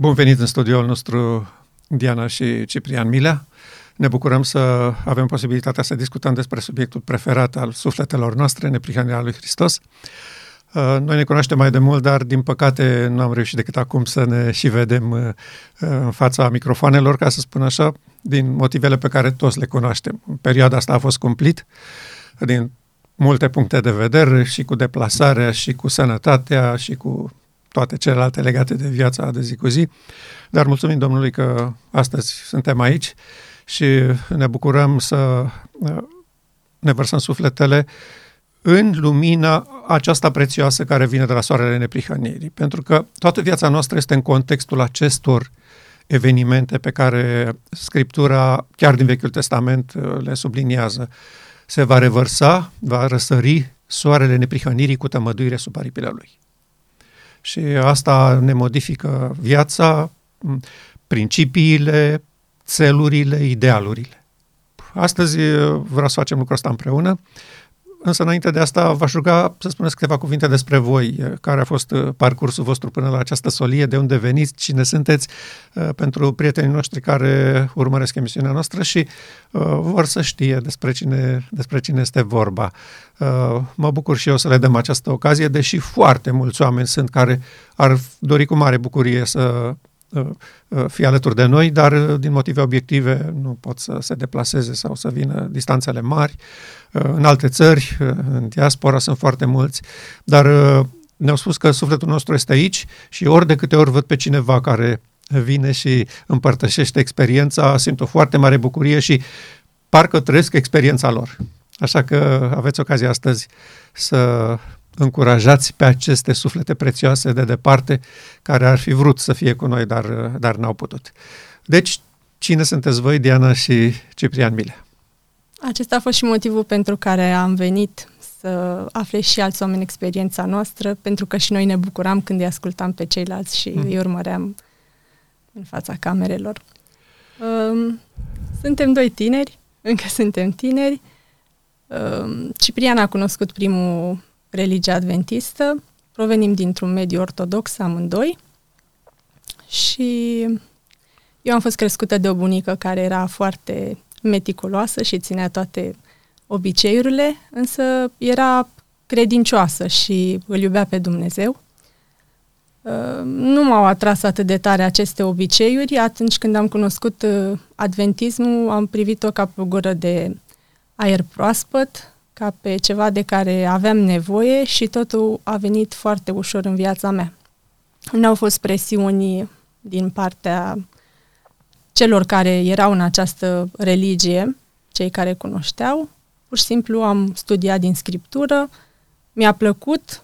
Bun venit în studioul nostru, Diana și Ciprian Milea. Ne bucurăm să avem posibilitatea să discutăm despre subiectul preferat al sufletelor noastre, neprihănirea lui Hristos. Uh, noi ne cunoaștem mai de mult, dar din păcate nu am reușit decât acum să ne și vedem uh, în fața microfoanelor, ca să spun așa, din motivele pe care toți le cunoaștem. În perioada asta a fost cumplit din multe puncte de vedere și cu deplasarea și cu sănătatea și cu toate celelalte legate de viața de zi cu zi. Dar mulțumim Domnului că astăzi suntem aici și ne bucurăm să uh, ne vărsăm sufletele în lumina aceasta prețioasă care vine de la soarele neprihănirii. Pentru că toată viața noastră este în contextul acestor evenimente pe care Scriptura, chiar din Vechiul Testament, uh, le subliniază. Se va revărsa, va răsări soarele neprihănirii cu tămăduire sub aripile lui și asta ne modifică viața, principiile, țelurile, idealurile. Astăzi vreau să facem lucrul ăsta împreună Însă înainte de asta v-aș ruga să spuneți câteva cuvinte despre voi, care a fost uh, parcursul vostru până la această solie, de unde veniți, cine sunteți, uh, pentru prietenii noștri care urmăresc emisiunea noastră și uh, vor să știe despre cine, despre cine este vorba. Mă bucur și eu să le dăm această ocazie, deși foarte mulți oameni sunt care ar dori cu mare bucurie să Uh, uh, fie alături de noi, dar uh, din motive obiective nu pot să se deplaseze sau să vină distanțele mari. În alte țări, în diaspora, sunt foarte mulți, dar ne-au spus că sufletul nostru este aici și ori de câte ori văd pe cineva care vine și împărtășește experiența, simt o foarte mare bucurie și parcă trăiesc experiența lor. Așa că aveți ocazia astăzi să încurajați pe aceste suflete prețioase de departe care ar fi vrut să fie cu noi, dar, dar n-au putut. Deci, cine sunteți voi, Diana și Ciprian Mile? Acesta a fost și motivul pentru care am venit să afle și alți oameni experiența noastră, pentru că și noi ne bucuram când îi ascultam pe ceilalți și mm. îi urmăream în fața camerelor. Um, suntem doi tineri, încă suntem tineri. Um, Ciprian a cunoscut primul religia adventistă, provenim dintr-un mediu ortodox amândoi și eu am fost crescută de o bunică care era foarte meticuloasă și ținea toate obiceiurile, însă era credincioasă și îl iubea pe Dumnezeu. Uh, nu m-au atras atât de tare aceste obiceiuri. Atunci când am cunoscut uh, adventismul, am privit-o ca pe o gură de aer proaspăt, ca pe ceva de care aveam nevoie și totul a venit foarte ușor în viața mea. Nu au fost presiuni din partea celor care erau în această religie, cei care cunoșteau. Pur și simplu am studiat din scriptură, mi-a plăcut,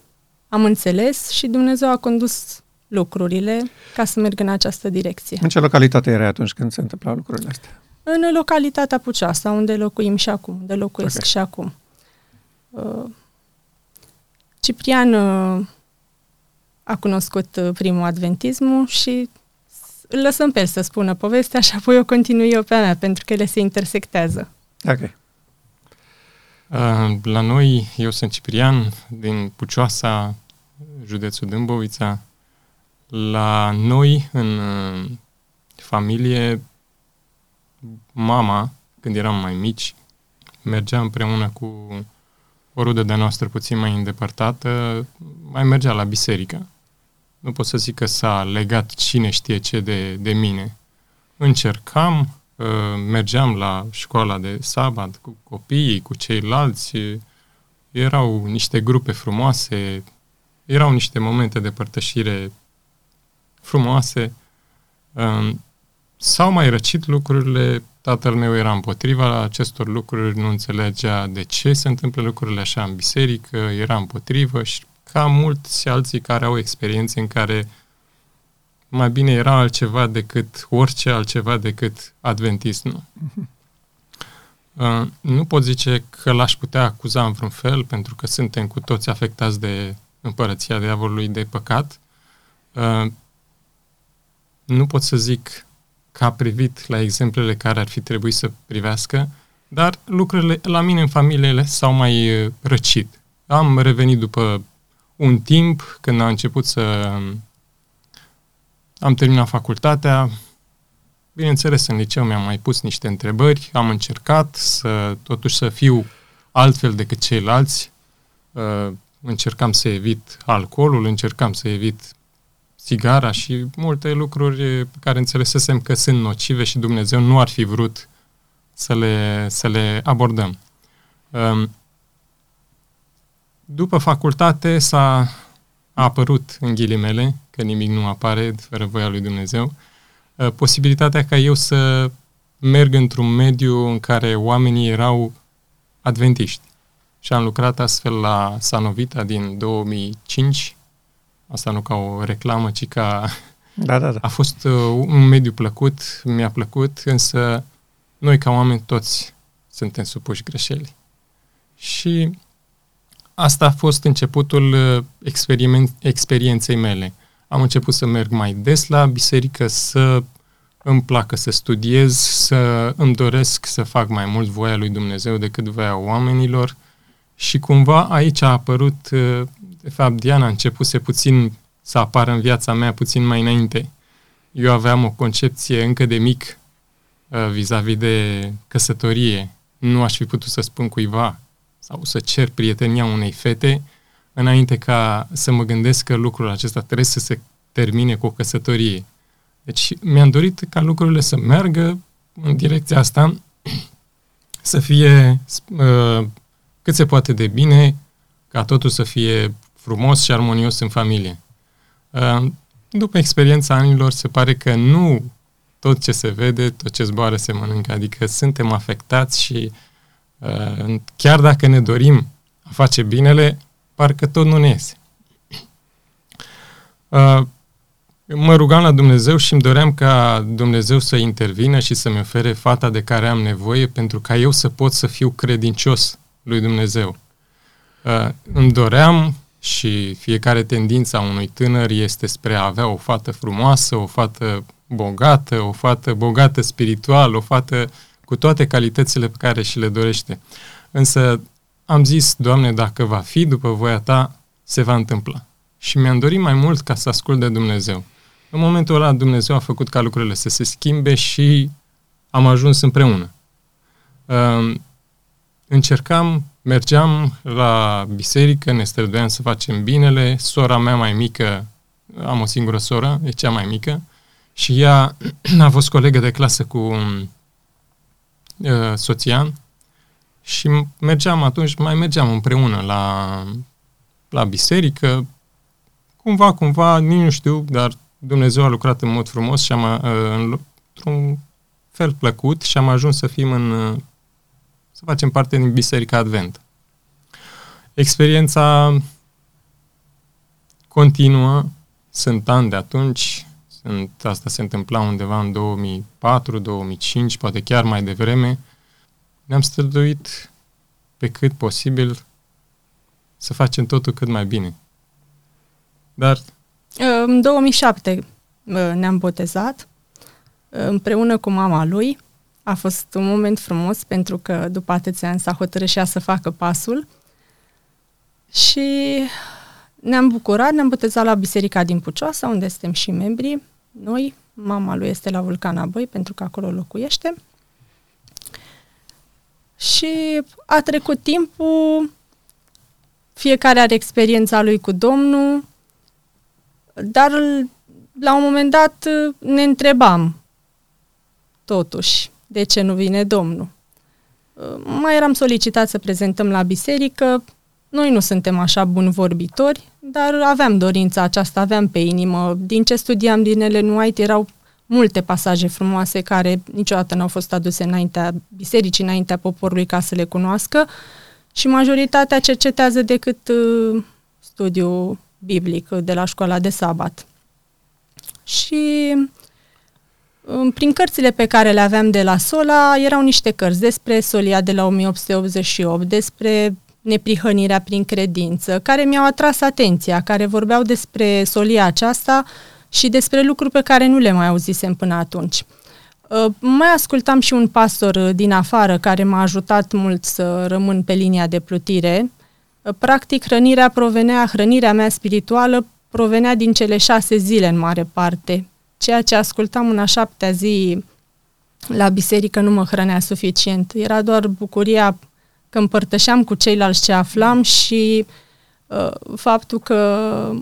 am înțeles și Dumnezeu a condus lucrurile ca să merg în această direcție. În ce localitate erai atunci când se întâmplau lucrurile astea? În localitatea Puceasa, unde locuim și acum, unde locuiesc okay. și acum. Uh, Ciprian uh, a cunoscut uh, primul adventismul și îl lăsăm pe el să spună povestea și apoi o continui eu pe a mea, pentru că ele se intersectează. Ok. Uh, la noi, eu sunt Ciprian, din Pucioasa, județul Dâmbovița. La noi, în uh, familie, mama, când eram mai mici, mergea împreună cu o rudă de-a noastră puțin mai îndepărtată mai mergea la biserică. Nu pot să zic că s-a legat cine știe ce de, de mine. Încercam, uh, mergeam la școala de sabat cu copiii, cu ceilalți, erau niște grupe frumoase, erau niște momente de părtășire frumoase. Um, s-au mai răcit lucrurile Tatăl meu era împotriva acestor lucruri, nu înțelegea de ce se întâmplă lucrurile așa în biserică, era împotrivă și ca mulți alții care au experiențe în care mai bine era altceva decât orice altceva decât adventismul. Uh-huh. Uh, nu pot zice că l-aș putea acuza în vreun fel, pentru că suntem cu toți afectați de împărăția diavolului de păcat. Uh, nu pot să zic că a privit la exemplele care ar fi trebuit să privească, dar lucrurile la mine în familiile s-au mai uh, răcit. Am revenit după un timp când a început să am terminat facultatea, bineînțeles, în liceu mi-am mai pus niște întrebări, am încercat să, totuși, să fiu altfel decât ceilalți, uh, încercam să evit alcoolul, încercam să evit țigara și multe lucruri pe care înțelesesem că sunt nocive și Dumnezeu nu ar fi vrut să le, să le abordăm. Um, după facultate s-a a apărut, în ghilimele, că nimic nu apare fără voia lui Dumnezeu, uh, posibilitatea ca eu să merg într-un mediu în care oamenii erau adventiști. Și am lucrat astfel la Sanovita din 2005, asta nu ca o reclamă, ci ca... Da, da, da. A fost uh, un mediu plăcut, mi-a plăcut, însă noi ca oameni toți suntem supuși greșeli. Și asta a fost începutul uh, experiment, experienței mele. Am început să merg mai des la biserică, să îmi placă să studiez, să îmi doresc să fac mai mult voia lui Dumnezeu decât voia oamenilor și cumva aici a apărut, uh, de fapt Diana a început puțin să apară în viața mea puțin mai înainte. Eu aveam o concepție încă de mic uh, vis-a-vis de căsătorie. Nu aș fi putut să spun cuiva sau să cer prietenia unei fete înainte ca să mă gândesc că lucrul acesta trebuie să se termine cu o căsătorie. Deci mi-am dorit ca lucrurile să meargă în direcția asta, să fie uh, cât se poate de bine, ca totul să fie frumos și armonios în familie. Uh, după experiența anilor, se pare că nu tot ce se vede, tot ce zboară se mănâncă, adică suntem afectați și uh, chiar dacă ne dorim a face binele, parcă tot nu ne iese. Uh, mă rugam la Dumnezeu și îmi doream ca Dumnezeu să intervină și să-mi ofere fata de care am nevoie pentru ca eu să pot să fiu credincios lui Dumnezeu. Uh, îmi doream și fiecare tendință a unui tânăr este spre a avea o fată frumoasă, o fată bogată, o fată bogată spiritual, o fată cu toate calitățile pe care și le dorește. Însă am zis, Doamne, dacă va fi după voia Ta, se va întâmpla. Și mi-am dorit mai mult ca să ascult de Dumnezeu. În momentul ăla Dumnezeu a făcut ca lucrurile să se schimbe și am ajuns împreună. Uh, încercam, mergeam la biserică, ne străduiam să facem binele, sora mea mai mică, am o singură soră, e cea mai mică, și ea a fost colegă de clasă cu uh, soția și mergeam atunci, mai mergeam împreună la, la biserică, cumva, cumva, nici nu știu, dar Dumnezeu a lucrat în mod frumos și am, uh, într-un fel plăcut și am ajuns să fim în, uh, să facem parte din Biserica Advent. Experiența continuă, sunt ani de atunci, sunt, asta se întâmpla undeva în 2004, 2005, poate chiar mai devreme, ne-am străduit pe cât posibil să facem totul cât mai bine. Dar în 2007 ne-am botezat împreună cu mama lui. A fost un moment frumos pentru că după atâția ani s-a hotărât și ea să facă pasul. Și ne-am bucurat, ne-am botezat la Biserica din Pucioasa, unde suntem și membri. Noi, mama lui este la Vulcana Băi, pentru că acolo locuiește. Și a trecut timpul, fiecare are experiența lui cu Domnul, dar la un moment dat ne întrebam totuși de ce nu vine Domnul. Mai eram solicitat să prezentăm la biserică, noi nu suntem așa buni vorbitori, dar aveam dorința aceasta, aveam pe inimă. Din ce studiam din Ellen White erau multe pasaje frumoase care niciodată n-au fost aduse înaintea bisericii, înaintea poporului ca să le cunoască și majoritatea cercetează decât uh, studiul biblic de la școala de sabat. Și prin cărțile pe care le aveam de la Sola erau niște cărți despre Solia de la 1888, despre neprihănirea prin credință, care mi-au atras atenția, care vorbeau despre solia aceasta și despre lucruri pe care nu le mai auzisem până atunci. Mai ascultam și un pastor din afară care m-a ajutat mult să rămân pe linia de plutire, Practic, hrănirea provenea, hrănirea mea spirituală provenea din cele șase zile în mare parte, ceea ce ascultam în a șaptea zi la biserică nu mă hrănea suficient. Era doar bucuria că împărtășeam cu ceilalți ce aflam și uh, faptul că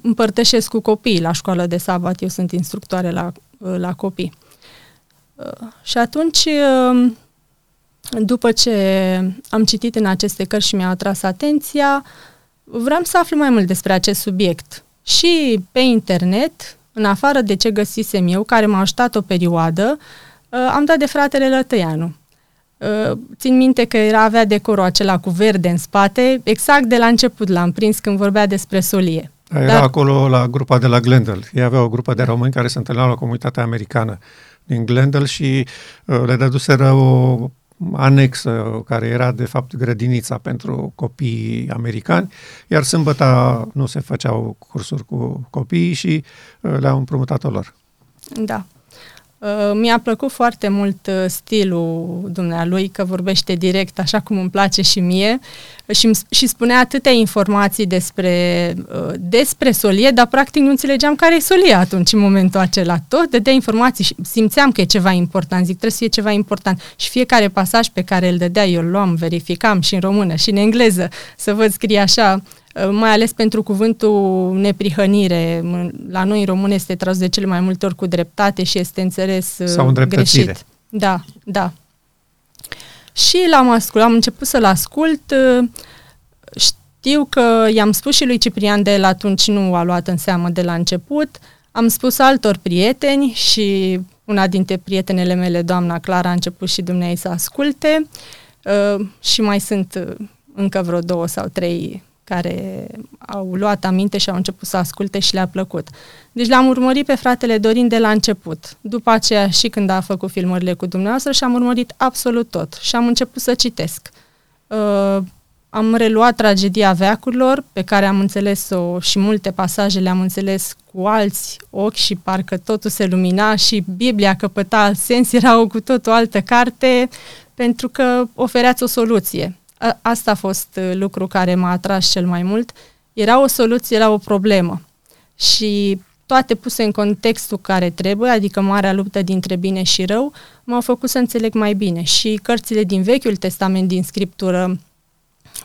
împărtășesc cu copiii la școală de sabat. Eu sunt instructoare la, uh, la copii. Uh, și atunci, uh, după ce am citit în aceste cărți și mi-a atras atenția, vreau să aflu mai mult despre acest subiect. Și pe internet, în afară de ce găsisem eu, care m-a ajutat o perioadă, uh, am dat de fratele Lătăianu. Uh, țin minte că era avea decorul acela cu verde în spate, exact de la început l-am prins când vorbea despre solie. Era Dar... acolo la grupa de la Glendale. Ei aveau o grupă de români care se întâlneau la comunitatea americană din Glendale și uh, le dăduseră o anexă care era de fapt grădinița pentru copii americani, iar sâmbătă nu se făceau cursuri cu copiii și uh, le-au împrumutat-o lor. Da. Uh, mi-a plăcut foarte mult uh, stilul dumnealui, că vorbește direct, așa cum îmi place și mie, și, și spunea atâtea informații despre, uh, despre solie, dar practic nu înțelegeam care e solie atunci, în momentul acela. Tot dădea informații și simțeam că e ceva important, zic, trebuie să fie ceva important. Și fiecare pasaj pe care îl dădea, eu îl luam, verificam și în română și în engleză, să văd scrie așa, Uh, mai ales pentru cuvântul neprihănire. La noi în român este tras de cele mai multe ori cu dreptate și este înțeles uh, Sau greșit. Da, da. Și l-am ascult, am început să-l ascult. Uh, știu că i-am spus și lui Ciprian de el atunci nu a luat în seamă de la început. Am spus altor prieteni și una dintre prietenele mele, doamna Clara, a început și dumneavoastră să asculte. Uh, și mai sunt încă vreo două sau trei care au luat aminte și au început să asculte și le-a plăcut. Deci l-am urmărit pe fratele Dorin de la început. După aceea și când a făcut filmările cu dumneavoastră și am urmărit absolut tot și am început să citesc. Uh, am reluat tragedia veacurilor, pe care am înțeles-o și multe pasaje le-am înțeles cu alți ochi și parcă totul se lumina și Biblia căpăta alt sens, era o cu tot o altă carte, pentru că ofereați o soluție a, asta a fost uh, lucru care m-a atras cel mai mult. Era o soluție la o problemă. Și toate puse în contextul care trebuie, adică marea luptă dintre bine și rău, m-au făcut să înțeleg mai bine. Și cărțile din Vechiul Testament, din Scriptură,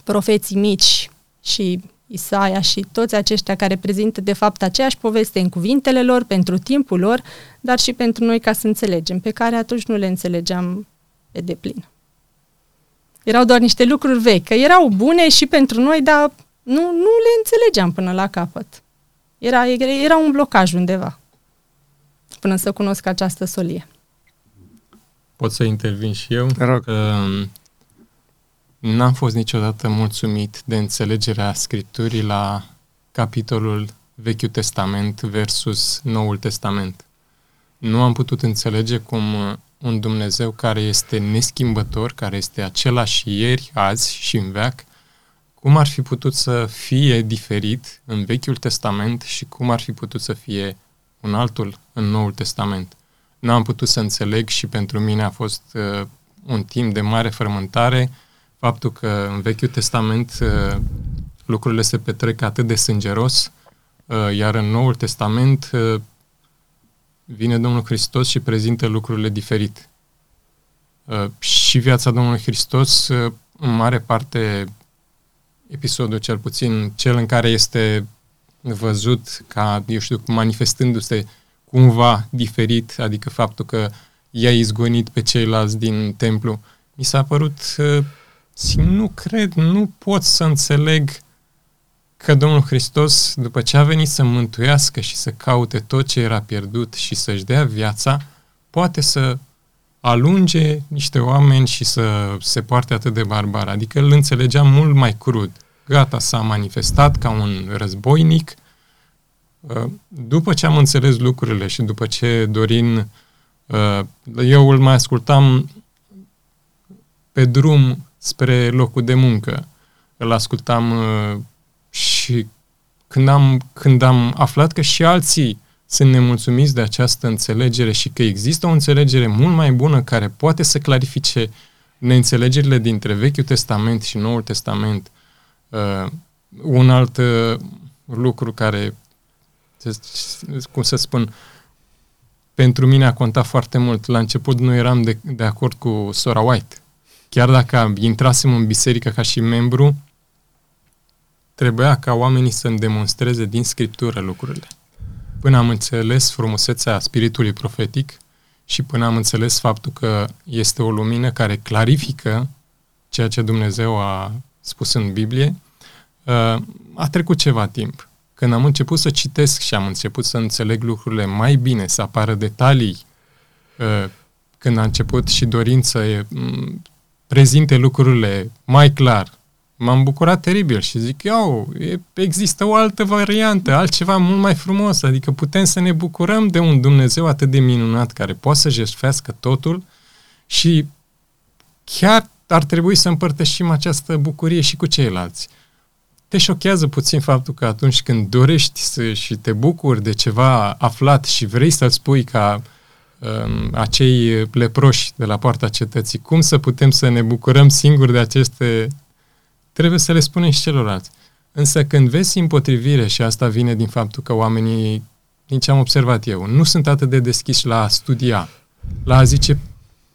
profeții mici și Isaia și toți aceștia care prezintă de fapt aceeași poveste în cuvintele lor, pentru timpul lor, dar și pentru noi ca să înțelegem, pe care atunci nu le înțelegeam pe deplin erau doar niște lucruri vechi, că erau bune și pentru noi, dar nu, nu le înțelegeam până la capăt. Era, era un blocaj undeva până să cunosc această solie. Pot să intervin și eu? rog. Că n-am fost niciodată mulțumit de înțelegerea Scripturii la capitolul Vechiul Testament versus Noul Testament. Nu am putut înțelege cum un Dumnezeu care este neschimbător, care este același ieri, azi și în veac, cum ar fi putut să fie diferit în Vechiul Testament și cum ar fi putut să fie un altul în Noul Testament. Nu am putut să înțeleg și pentru mine a fost uh, un timp de mare frământare faptul că în Vechiul Testament uh, lucrurile se petrec atât de sângeros, uh, iar în Noul Testament uh, vine Domnul Hristos și prezintă lucrurile diferite. Uh, și viața Domnului Hristos, uh, în mare parte, episodul cel puțin, cel în care este văzut ca, eu știu, manifestându-se cumva diferit, adică faptul că i-a izgonit pe ceilalți din templu, mi s-a părut, uh, nu cred, nu pot să înțeleg că Domnul Hristos, după ce a venit să mântuiască și să caute tot ce era pierdut și să-și dea viața, poate să alunge niște oameni și să se poarte atât de barbar. Adică îl înțelegea mult mai crud. Gata, s-a manifestat ca un războinic. Uh, după ce am înțeles lucrurile și după ce Dorin, uh, eu îl mai ascultam pe drum spre locul de muncă. Îl ascultam uh, și când am, când am aflat că și alții sunt nemulțumiți de această înțelegere și că există o înțelegere mult mai bună care poate să clarifice neînțelegerile dintre Vechiul Testament și Noul Testament, uh, un alt uh, lucru care, cum să spun, pentru mine a contat foarte mult. La început nu eram de, de acord cu sora White. Chiar dacă intrasem în biserică ca și membru, trebuia ca oamenii să-mi demonstreze din scriptură lucrurile. Până am înțeles frumusețea spiritului profetic și până am înțeles faptul că este o lumină care clarifică ceea ce Dumnezeu a spus în Biblie, uh, a trecut ceva timp. Când am început să citesc și am început să înțeleg lucrurile mai bine, să apară detalii, uh, când a început și dorin să prezinte lucrurile mai clar, m-am bucurat teribil și zic, iau, există o altă variantă, altceva mult mai frumos, adică putem să ne bucurăm de un Dumnezeu atât de minunat care poate să jertfească totul și chiar ar trebui să împărtășim această bucurie și cu ceilalți. Te șochează puțin faptul că atunci când dorești să, și te bucuri de ceva aflat și vrei să-l spui ca um, acei leproși de la poarta cetății, cum să putem să ne bucurăm singuri de aceste trebuie să le spunem și celorlalți. Însă când vezi împotrivire, și asta vine din faptul că oamenii, din ce am observat eu, nu sunt atât de deschiși la a studia, la a zice,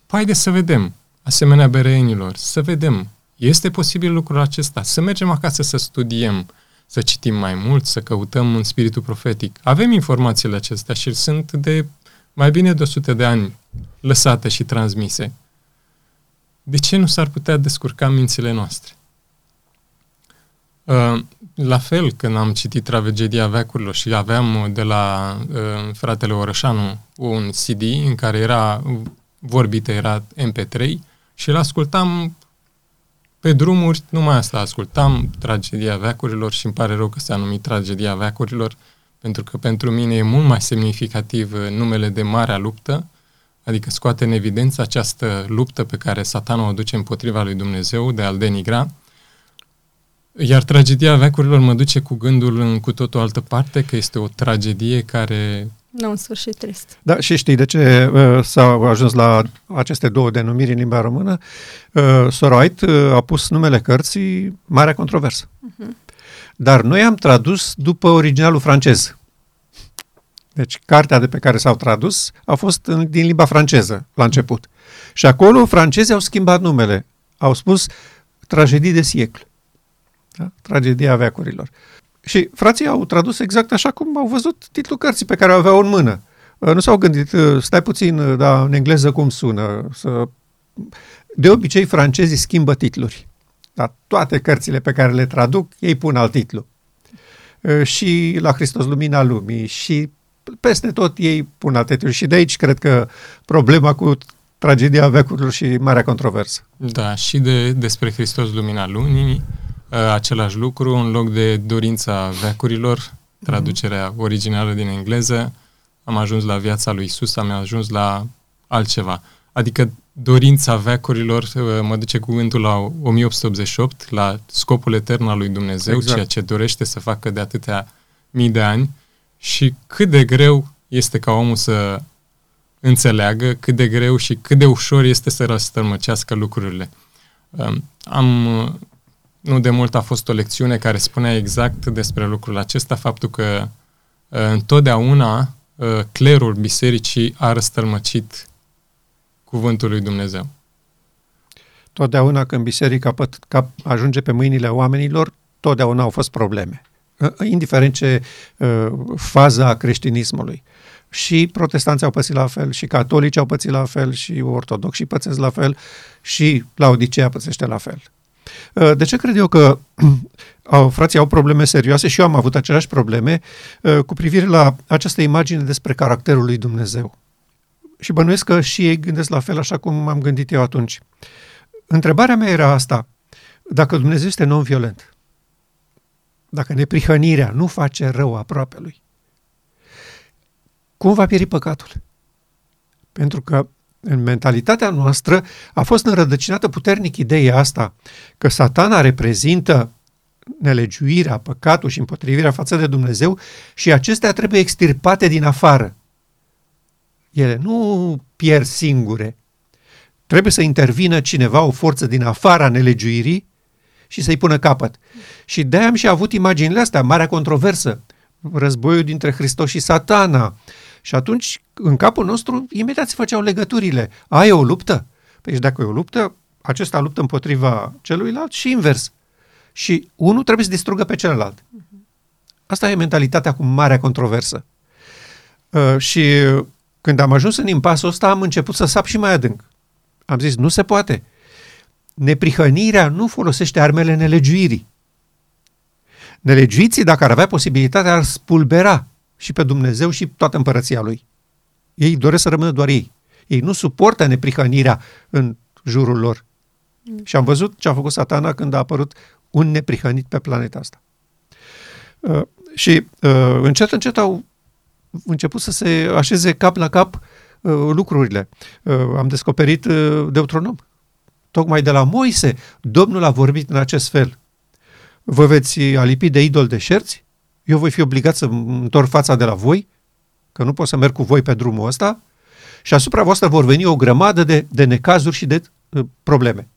haide să vedem, asemenea bereinilor, să vedem, este posibil lucrul acesta, să mergem acasă să studiem, să citim mai mult, să căutăm în spiritul profetic. Avem informațiile acestea și sunt de mai bine de 100 de ani lăsate și transmise. De ce nu s-ar putea descurca mințile noastre? Uh, la fel, când am citit Tragedia veacurilor și aveam de la uh, fratele Orășanu un CD în care era vorbită, era MP3 și îl ascultam pe drumuri, numai asta ascultam, Tragedia veacurilor și îmi pare rău că s-a numit Tragedia veacurilor, pentru că pentru mine e mult mai semnificativ uh, numele de Marea Luptă, adică scoate în evidență această luptă pe care satanul o duce împotriva lui Dumnezeu de a-l denigra, iar tragedia veacurilor mă duce cu gândul în cu tot o altă parte, că este o tragedie care... Nu, în sfârșit trist. Da, și știi de ce uh, s-a ajuns la aceste două denumiri în limba română? Uh, Soroit uh, a pus numele cărții Marea Controversă. Uh-huh. Dar noi am tradus după originalul francez. Deci, cartea de pe care s-au tradus a fost în, din limba franceză la început. Și acolo francezii au schimbat numele. Au spus tragedii de sieclu. Da? Tragedia veacurilor. Și frații au tradus exact așa cum au văzut titlul cărții pe care o aveau în mână. Uh, nu s-au gândit, uh, stai puțin, uh, da, în engleză cum sună. Să... De obicei, francezii schimbă titluri. Dar toate cărțile pe care le traduc, ei pun alt titlu. Și la Hristos Lumina Lumii și peste tot ei pun alt titlu. Și de aici cred că problema cu tragedia veacurilor și marea controversă. Da, și de, despre Hristos Lumina Lumii Uh, același lucru, în loc de dorința veacurilor, traducerea originală din engleză, am ajuns la viața lui Isus, am ajuns la altceva. Adică dorința veacurilor uh, mă duce cuvântul la 1888, la scopul etern al lui Dumnezeu, exact. ceea ce dorește să facă de atâtea mii de ani și cât de greu este ca omul să înțeleagă, cât de greu și cât de ușor este să răstălmăcească lucrurile. Um, am nu de mult a fost o lecțiune care spunea exact despre lucrul acesta, faptul că uh, întotdeauna uh, clerul bisericii a răstălmăcit cuvântul lui Dumnezeu. Totdeauna când biserica ajunge pe mâinile oamenilor, totdeauna au fost probleme. Uh, indiferent ce faza a creștinismului. Și protestanții au pățit la fel, și catolici au pățit la fel, și ortodoxi pățesc la fel, și Laodicea pățește la fel. Uh, de ce cred eu că au, frații au probleme serioase și eu am avut aceleași probleme uh, cu privire la această imagine despre caracterul lui Dumnezeu? Și bănuiesc că și ei gândesc la fel așa cum am gândit eu atunci. Întrebarea mea era asta. Dacă Dumnezeu este non-violent, dacă neprihănirea nu face rău aproape lui, cum va pieri păcatul? Pentru că în mentalitatea noastră a fost înrădăcinată puternic ideea asta, că satana reprezintă nelegiuirea, păcatul și împotrivirea față de Dumnezeu și acestea trebuie extirpate din afară. Ele nu pierd singure. Trebuie să intervină cineva, o forță din afara nelegiuirii și să-i pună capăt. Și de-aia am și avut imaginile astea, marea controversă, războiul dintre Hristos și satana, Și atunci, în capul nostru, imediat se făceau legăturile. Ai o luptă? Păi și dacă e o luptă, acesta luptă împotriva celuilalt și invers. Și unul trebuie să distrugă pe celălalt. Asta e mentalitatea cu marea controversă. Uh, și când am ajuns în impasul ăsta, am început să sap și mai adânc. Am zis, nu se poate. Neprihănirea nu folosește armele nelegiuirii. Nelegiuiții, dacă ar avea posibilitatea, ar spulbera și pe Dumnezeu și toată împărăția lui. Ei doresc să rămână doar ei. Ei nu suportă neprihănirea în jurul lor. Mm. Și am văzut ce a făcut satana când a apărut un neprihănit pe planeta asta. Uh, și uh, încet, încet au început să se așeze cap la cap uh, lucrurile. Uh, am descoperit uh, Deuteronom. Tocmai de la Moise, Domnul a vorbit în acest fel. Vă veți alipi de idol de șerți? Eu voi fi obligat să întorc fața de la voi, că nu pot să merg cu voi pe drumul ăsta, și asupra voastră vor veni o grămadă de, de necazuri și de uh, probleme.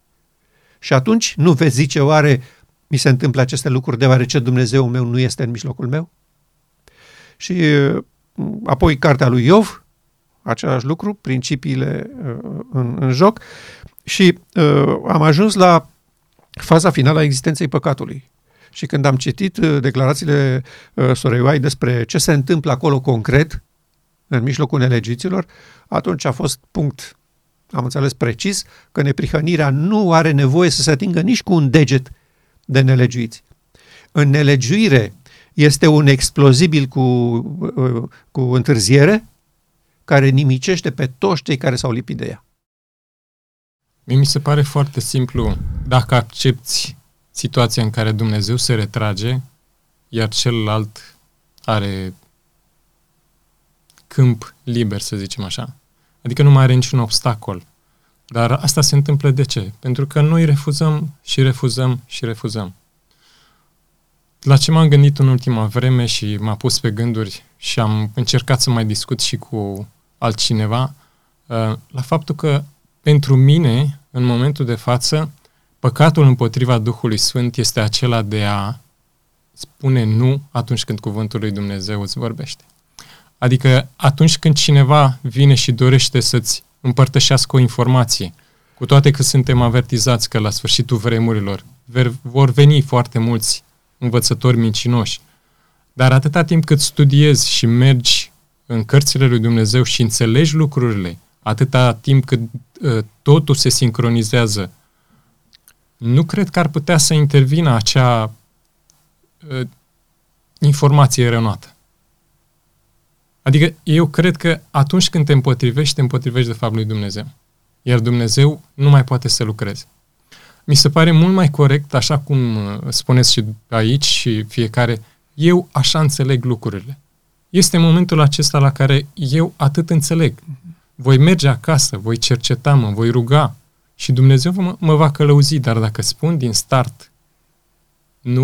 Și atunci nu veți zice oare mi se întâmplă aceste lucruri deoarece Dumnezeu meu nu este în mijlocul meu? Și uh, apoi cartea lui Iov, același lucru, principiile uh, în, în joc și uh, am ajuns la faza finală a existenței păcatului. Și când am citit uh, declarațiile uh, Soreioai despre ce se întâmplă acolo concret, în mijlocul nelegiților, atunci a fost punct. Am înțeles precis că neprihănirea nu are nevoie să se atingă nici cu un deget de nelegiuiți. În nelegiuire este un explozibil cu, uh, cu întârziere care nimicește pe toți cei care s-au lipit de ea. Mie mi se pare foarte simplu dacă accepti situația în care Dumnezeu se retrage, iar celălalt are câmp liber, să zicem așa. Adică nu mai are niciun obstacol. Dar asta se întâmplă de ce? Pentru că noi refuzăm și refuzăm și refuzăm. La ce m-am gândit în ultima vreme și m-a pus pe gânduri și am încercat să mai discut și cu altcineva, uh, la faptul că pentru mine, în momentul de față, păcatul împotriva Duhului Sfânt este acela de a spune nu atunci când cuvântul lui Dumnezeu îți vorbește. Adică atunci când cineva vine și dorește să-ți împărtășească o informație, cu toate că suntem avertizați că la sfârșitul vremurilor vor veni foarte mulți învățători mincinoși, dar atâta timp cât studiezi și mergi în cărțile lui Dumnezeu și înțelegi lucrurile, atâta timp cât uh, totul se sincronizează, nu cred că ar putea să intervină acea uh, informație eronată. Adică eu cred că atunci când te împotrivești, te împotrivești de fapt lui Dumnezeu. Iar Dumnezeu nu mai poate să lucreze. Mi se pare mult mai corect, așa cum uh, spuneți și aici și fiecare, eu așa înțeleg lucrurile. Este momentul acesta la care eu atât înțeleg. Voi merge acasă, voi cerceta, mă voi ruga și Dumnezeu mă, mă va călăuzi, dar dacă spun din start, nu,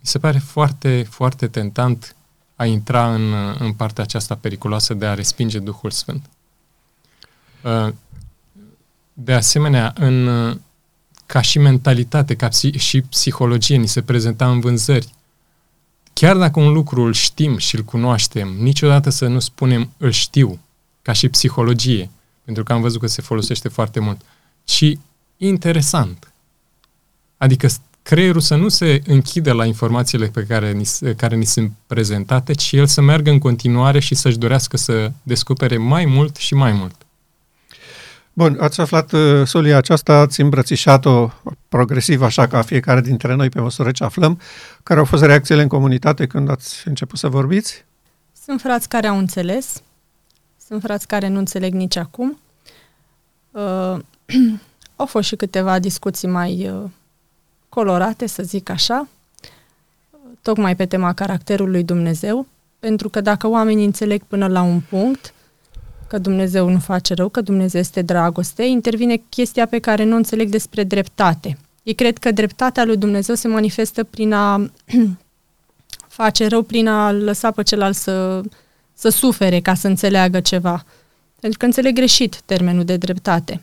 mi se pare foarte, foarte tentant a intra în, în partea aceasta periculoasă de a respinge Duhul Sfânt. Uh, de asemenea, în, ca și mentalitate, ca și psihologie, ni se prezenta în vânzări. Chiar dacă un lucru îl știm și îl cunoaștem, niciodată să nu spunem îl știu, ca și psihologie, pentru că am văzut că se folosește foarte mult, ci interesant. Adică creierul să nu se închidă la informațiile pe care ni, care ni sunt prezentate, ci el să meargă în continuare și să-și dorească să descopere mai mult și mai mult. Bun, ați aflat uh, solia aceasta, ați îmbrățișat-o progresiv, așa ca fiecare dintre noi pe măsură ce aflăm. Care au fost reacțiile în comunitate când ați început să vorbiți? Sunt frați care au înțeles, sunt frați care nu înțeleg nici acum. Uh, au fost și câteva discuții mai uh, colorate, să zic așa, tocmai pe tema caracterului Dumnezeu, pentru că dacă oamenii înțeleg până la un punct că Dumnezeu nu face rău, că Dumnezeu este dragoste, intervine chestia pe care nu înțeleg despre dreptate. Ei cred că dreptatea lui Dumnezeu se manifestă prin a face rău, prin a lăsa pe celălalt să, să sufere ca să înțeleagă ceva. Pentru că înțeleg greșit termenul de dreptate.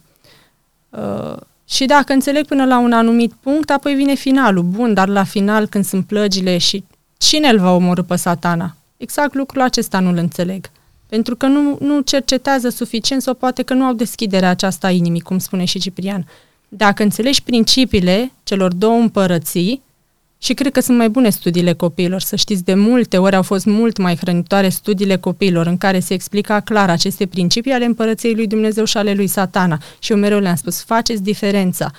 Uh, și dacă înțeleg până la un anumit punct, apoi vine finalul. Bun, dar la final, când sunt plăgile și cine îl va omorâ pe satana? exact lucrul acesta nu-l înțeleg. Pentru că nu, nu cercetează suficient sau poate că nu au deschiderea aceasta a inimii, cum spune și Ciprian. Dacă înțelegi principiile celor două împărății, și cred că sunt mai bune studiile copiilor. Să știți, de multe ori au fost mult mai hrănitoare studiile copiilor în care se explica clar aceste principii ale împărăției lui Dumnezeu și ale lui Satana. Și eu mereu le-am spus, faceți diferența.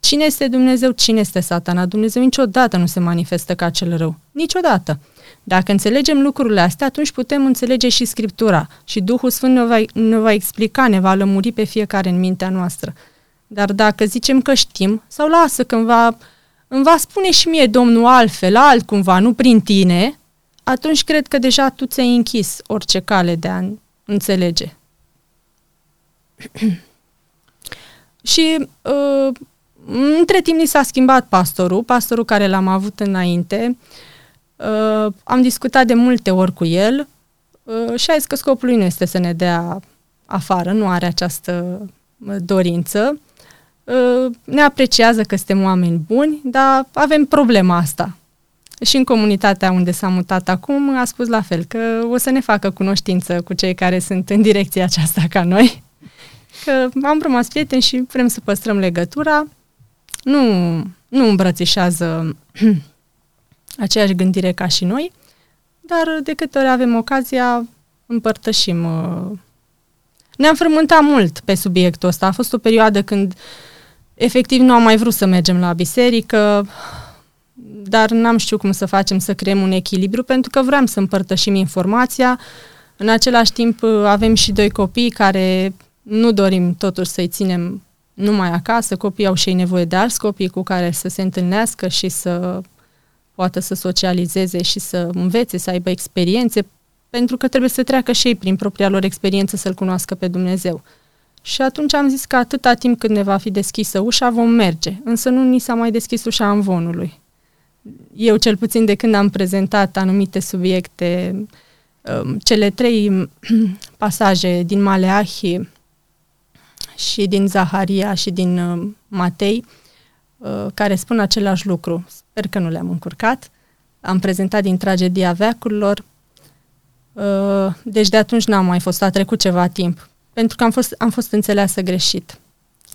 Cine este Dumnezeu, cine este satana? Dumnezeu niciodată nu se manifestă ca cel rău. Niciodată. Dacă înțelegem lucrurile astea, atunci putem înțelege și Scriptura și Duhul Sfânt ne va, ne va explica, ne va lămuri pe fiecare în mintea noastră. Dar dacă zicem că știm, sau lasă când va, îmi va spune și mie Domnul altfel, altcumva, nu prin tine, atunci cred că deja tu ți-ai închis orice cale de a înțelege. și uh, între timp ni s-a schimbat pastorul, pastorul care l-am avut înainte. Uh, am discutat de multe ori cu el uh, și a zis că scopul lui nu este să ne dea afară, nu are această uh, dorință. Uh, ne apreciază că suntem oameni buni, dar avem problema asta. Și în comunitatea unde s-a mutat acum a spus la fel, că o să ne facă cunoștință cu cei care sunt în direcția aceasta ca noi. Că am rămas prieteni și vrem să păstrăm legătura nu, nu îmbrățișează aceeași gândire ca și noi, dar de câte ori avem ocazia, împărtășim. Uh, ne-am frământat mult pe subiectul ăsta. A fost o perioadă când efectiv nu am mai vrut să mergem la biserică, dar n-am știut cum să facem să creăm un echilibru, pentru că vreau să împărtășim informația. În același timp uh, avem și doi copii care nu dorim totuși să-i ținem numai acasă, copiii au și ei nevoie de alți copii cu care să se întâlnească și să poată să socializeze și să învețe, să aibă experiențe, pentru că trebuie să treacă și ei prin propria lor experiență să-L cunoască pe Dumnezeu. Și atunci am zis că atâta timp cât ne va fi deschisă ușa, vom merge. Însă nu ni s-a mai deschis ușa învonului. Eu, cel puțin de când am prezentat anumite subiecte, um, cele trei pasaje din Maleahi, și din Zaharia și din uh, Matei, uh, care spun același lucru. Sper că nu le-am încurcat. Am prezentat din tragedia veacurilor. Uh, deci de atunci n-am mai fost, a trecut ceva timp. Pentru că am fost, am fost înțeleasă greșit.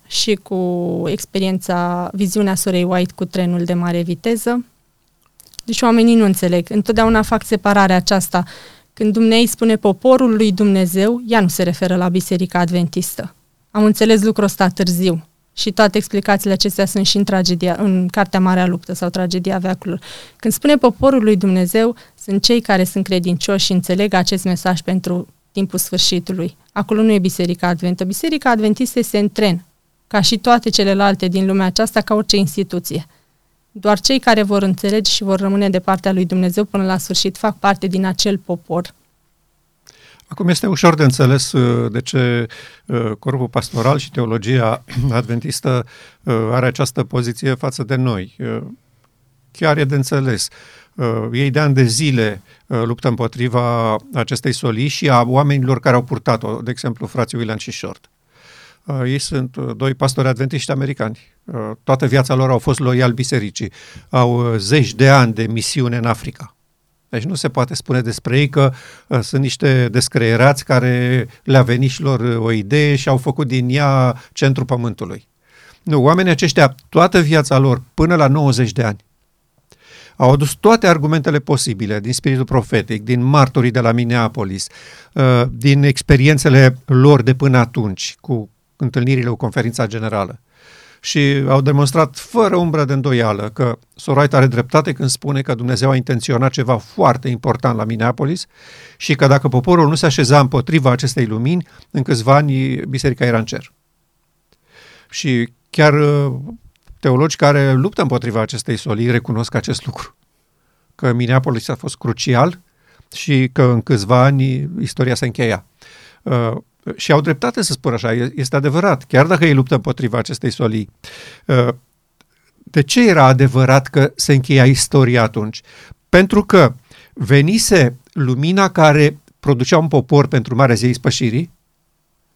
Și cu experiența, viziunea Sorei White cu trenul de mare viteză. Deci oamenii nu înțeleg. Întotdeauna fac separarea aceasta. Când Dumnezeu spune poporul lui Dumnezeu, ea nu se referă la Biserica Adventistă am înțeles lucrul ăsta târziu. Și toate explicațiile acestea sunt și în tragedia, în Cartea Marea Luptă sau Tragedia Veacurilor. Când spune poporul lui Dumnezeu, sunt cei care sunt credincioși și înțeleg acest mesaj pentru timpul sfârșitului. Acolo nu e Biserica Adventă. Biserica Adventistă este în tren, ca și toate celelalte din lumea aceasta, ca orice instituție. Doar cei care vor înțelege și vor rămâne de partea lui Dumnezeu până la sfârșit fac parte din acel popor Acum este ușor de înțeles uh, de ce uh, corpul pastoral și teologia adventistă uh, are această poziție față de noi. Chiar e de înțeles. Ei de ani de zile luptă împotriva acestei solii și a oamenilor care au purtat-o, de exemplu, frații William și Short. Ei sunt doi pastori adventiști americani. Toată viața lor au fost loiali bisericii. Au zeci de ani de misiune în Africa deci nu se poate spune despre ei că uh, sunt niște descreierați care le-a venit și lor uh, o idee și au făcut din ea centrul pământului. Nu, oamenii aceștia, toată viața lor, până la 90 de ani, au adus toate argumentele posibile din spiritul profetic, din martorii de la Minneapolis, uh, din experiențele lor de până atunci, cu întâlnirile cu conferința generală și au demonstrat fără umbră de îndoială că Sorait are dreptate când spune că Dumnezeu a intenționat ceva foarte important la Minneapolis și că dacă poporul nu se așeza împotriva acestei lumini, în câțiva ani biserica era în cer. Și chiar uh, teologi care luptă împotriva acestei solii recunosc acest lucru. Că Minneapolis a fost crucial și că în câțiva ani istoria se încheia. Uh, și au dreptate să spun așa, este adevărat, chiar dacă ei luptă împotriva acestei solii. Uh, de ce era adevărat că se încheia istoria atunci? Pentru că venise lumina care producea un popor pentru Marea Zei Spășirii,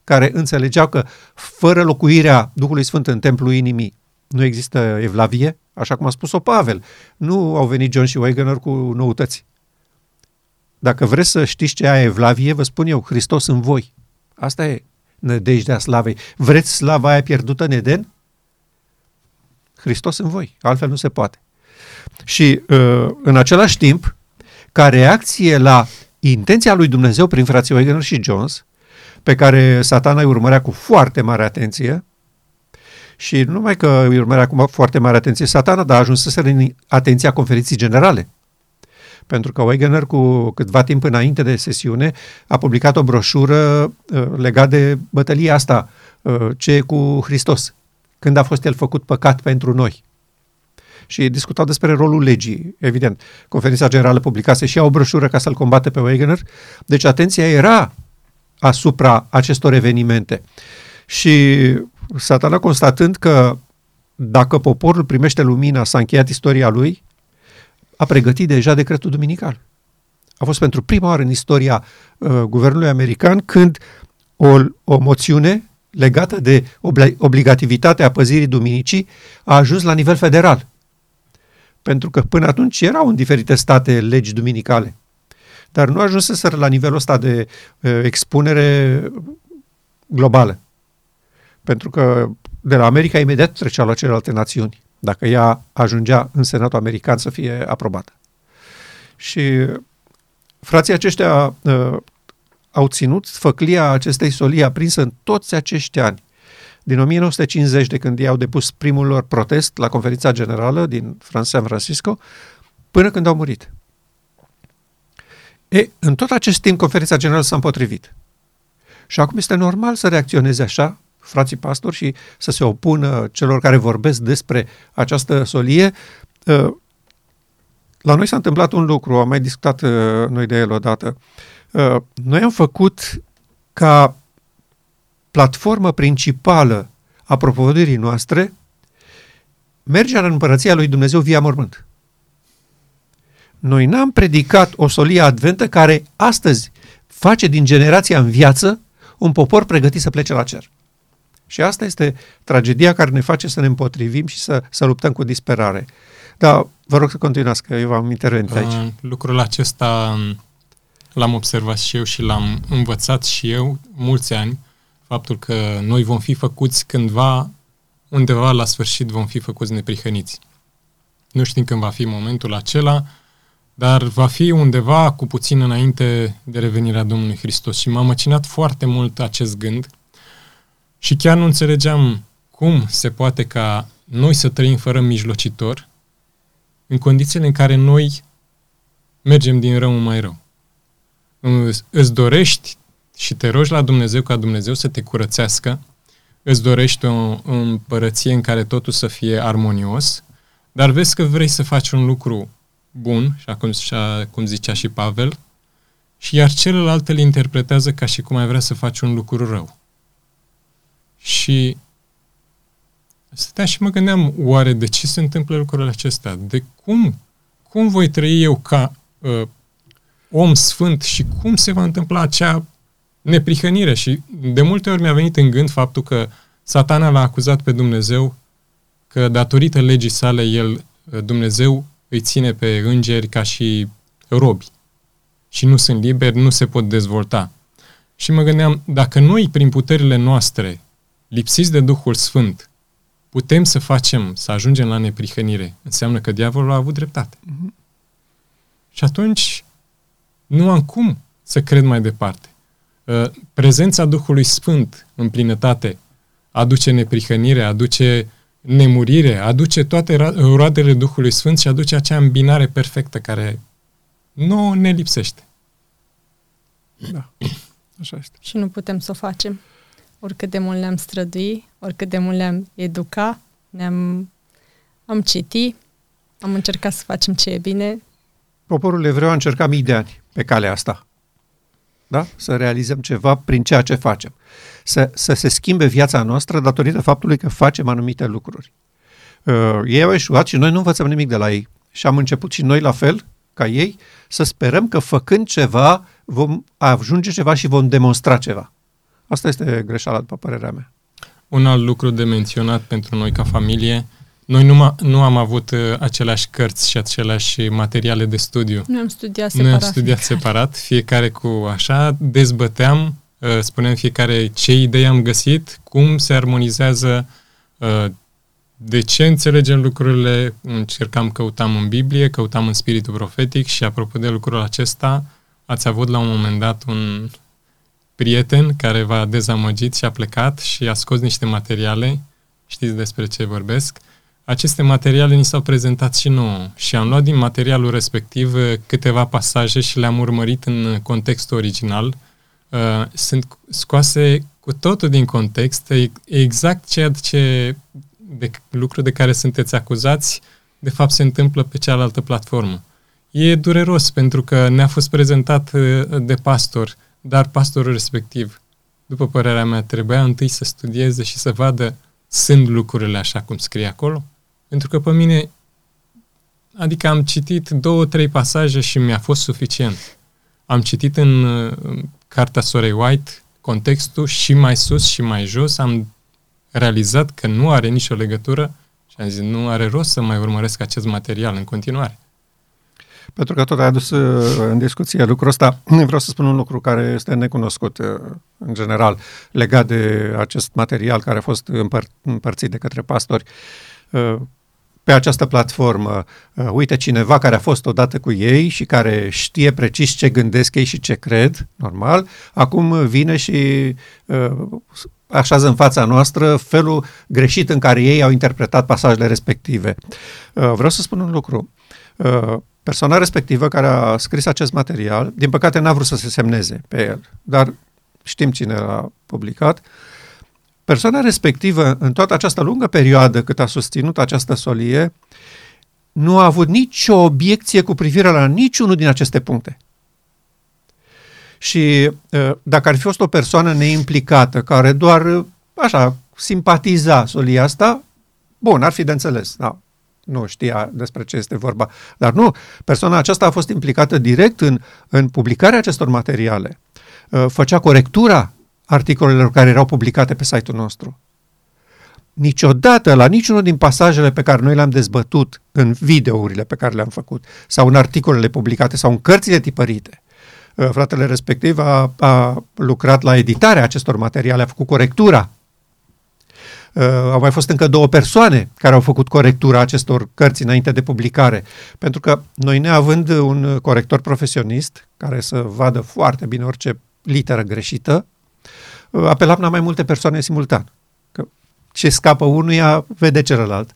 care înțelegeau că fără locuirea Duhului Sfânt în templul inimii nu există evlavie, așa cum a spus-o Pavel. Nu au venit John și Wegener cu noutăți. dacă vreți să știți ce aia Evlavie, vă spun eu, Hristos în voi. Asta e nădejdea slavei. Vreți slava aia pierdută în Eden? Hristos în voi, altfel nu se poate. Și uh, în același timp, ca reacție la intenția lui Dumnezeu prin frații Wegener și Jones, pe care satana îi urmărea cu foarte mare atenție, și nu numai că îi urmărea cu foarte mare atenție satana, dar a ajuns să se în atenția conferinței generale. Pentru că Wegener, cu câtva timp înainte de sesiune, a publicat o broșură uh, legată de bătălia asta, uh, ce e cu Hristos, când a fost el făcut păcat pentru noi și discutau despre rolul legii, evident. Conferința Generală publicase și ea o broșură ca să-l combate pe Wegener, deci atenția era asupra acestor evenimente. Și satana constatând că dacă poporul primește lumina, s-a încheiat istoria lui, a pregătit deja decretul duminical. A fost pentru prima oară în istoria uh, guvernului american când o, o moțiune legată de obligativitatea păzirii duminicii a ajuns la nivel federal pentru că până atunci erau în diferite state legi duminicale. Dar nu ajunseseră la nivelul ăsta de uh, expunere globală. Pentru că de la America imediat trecea la celelalte națiuni, dacă ea ajungea în Senatul American să fie aprobată. Și frații aceștia uh, au ținut făclia acestei solii aprinsă în toți acești ani din 1950, de când ei au depus primul lor protest la conferința generală din San Francisco, până când au murit. E, în tot acest timp, conferința generală s-a împotrivit. Și acum este normal să reacționeze așa, frații pastori, și să se opună celor care vorbesc despre această solie. Ă, la noi s-a întâmplat un lucru, am mai discutat ă, noi de el odată. Ă, noi am făcut ca platformă principală a propovădurii noastre, mergerea în împărăția lui Dumnezeu via mormânt. Noi n-am predicat o solie adventă care astăzi face din generația în viață un popor pregătit să plece la cer. Și asta este tragedia care ne face să ne împotrivim și să, să luptăm cu disperare. Dar vă rog să continuați, că eu v-am intervenit aici. Uh, lucrul acesta l-am observat și eu și l-am învățat și eu mulți ani faptul că noi vom fi făcuți cândva, undeva la sfârșit vom fi făcuți neprihăniți. Nu știm când va fi momentul acela, dar va fi undeva cu puțin înainte de revenirea Domnului Hristos. Și m-a măcinat foarte mult acest gând și chiar nu înțelegeam cum se poate ca noi să trăim fără mijlocitor în condițiile în care noi mergem din rău în mai rău. Îți dorești și te rogi la Dumnezeu ca Dumnezeu să te curățească, îți dorești o împărăție în care totul să fie armonios, dar vezi că vrei să faci un lucru bun, și acum, așa cum zicea și Pavel, și iar celălalt îl interpretează ca și cum ai vrea să faci un lucru rău. Și stăteam și mă gândeam, oare de ce se întâmplă lucrurile acestea? De cum? Cum voi trăi eu ca uh, om sfânt și cum se va întâmpla acea neprihănire și de multe ori mi-a venit în gând faptul că satana l-a acuzat pe Dumnezeu că datorită legii sale el, Dumnezeu îi ține pe îngeri ca și robi și nu sunt liberi, nu se pot dezvolta. Și mă gândeam, dacă noi, prin puterile noastre, lipsiți de Duhul Sfânt, putem să facem, să ajungem la neprihănire, înseamnă că diavolul a avut dreptate. Mm-hmm. Și atunci nu am cum să cred mai departe. Uh, prezența Duhului Sfânt în plinătate aduce neprihănire, aduce nemurire, aduce toate roadele Duhului Sfânt și aduce acea îmbinare perfectă care nu ne lipsește. Da, așa este. Și nu putem să o facem. Oricât de mult ne-am strădui, oricât de mult le-am educa, ne-am am citi, am încercat să facem ce e bine. Poporul evreu a încercat mii de ani pe calea asta da? să realizăm ceva prin ceea ce facem. Să, să se schimbe viața noastră datorită faptului că facem anumite lucruri. Uh, ei au eșuat și noi nu învățăm nimic de la ei. Și am început și noi la fel, ca ei, să sperăm că făcând ceva vom ajunge ceva și vom demonstra ceva. Asta este greșeala, după părerea mea. Un alt lucru de menționat pentru noi ca familie, Noi nu, nu am avut uh, aceleași cărți și aceleași materiale de studiu. Noi am studiat separat. Noi am studiat fiecare. separat, fiecare cu așa, dezbăteam, uh, spuneam fiecare ce idei am găsit, cum se armonizează, uh, de ce înțelegem lucrurile, încercam, căutam în Biblie, căutam în spiritul profetic și apropo de lucrul acesta, ați avut la un moment dat un prieten care v-a dezamăgit și a plecat și a scos niște materiale, știți despre ce vorbesc, aceste materiale ni s-au prezentat și nouă și am luat din materialul respectiv uh, câteva pasaje și le-am urmărit în contextul original. Uh, sunt scoase cu totul din context, exact ceea ce de lucru de care sunteți acuzați, de fapt se întâmplă pe cealaltă platformă. E dureros pentru că ne-a fost prezentat uh, de pastor, dar pastorul respectiv, după părerea mea, trebuia întâi să studieze și să vadă sunt lucrurile așa cum scrie acolo? Pentru că pe mine, adică am citit două, trei pasaje și mi-a fost suficient. Am citit în cartea Sorei White contextul și mai sus și mai jos, am realizat că nu are nicio legătură și am zis, nu are rost să mai urmăresc acest material în continuare. Pentru că tot ai adus uh, în discuție lucrul ăsta, vreau să spun un lucru care este necunoscut uh, în general legat de acest material care a fost împăr- împărțit de către pastori uh, pe această platformă. Uite, cineva care a fost odată cu ei și care știe precis ce gândesc ei și ce cred, normal, acum vine și așează în fața noastră felul greșit în care ei au interpretat pasajele respective. Vreau să spun un lucru Persoana respectivă care a scris acest material, din păcate n-a vrut să se semneze pe el, dar știm cine l-a publicat. Persoana respectivă, în toată această lungă perioadă cât a susținut această solie, nu a avut nicio obiecție cu privire la niciunul din aceste puncte. Și dacă ar fi fost o persoană neimplicată, care doar, așa, simpatiza solia asta, bun, ar fi de înțeles, da, nu știa despre ce este vorba. Dar nu, persoana aceasta a fost implicată direct în, în publicarea acestor materiale. Uh, făcea corectura articolelor care erau publicate pe site-ul nostru. Niciodată, la niciunul din pasajele pe care noi le-am dezbătut în videourile pe care le-am făcut, sau în articolele publicate, sau în cărțile tipărite, uh, fratele respectiv a, a lucrat la editarea acestor materiale, a făcut corectura Uh, au mai fost încă două persoane care au făcut corectura acestor cărți înainte de publicare. Pentru că noi neavând un corector profesionist care să vadă foarte bine orice literă greșită, uh, apelam la mai multe persoane simultan. Că ce scapă unuia, vede celălalt.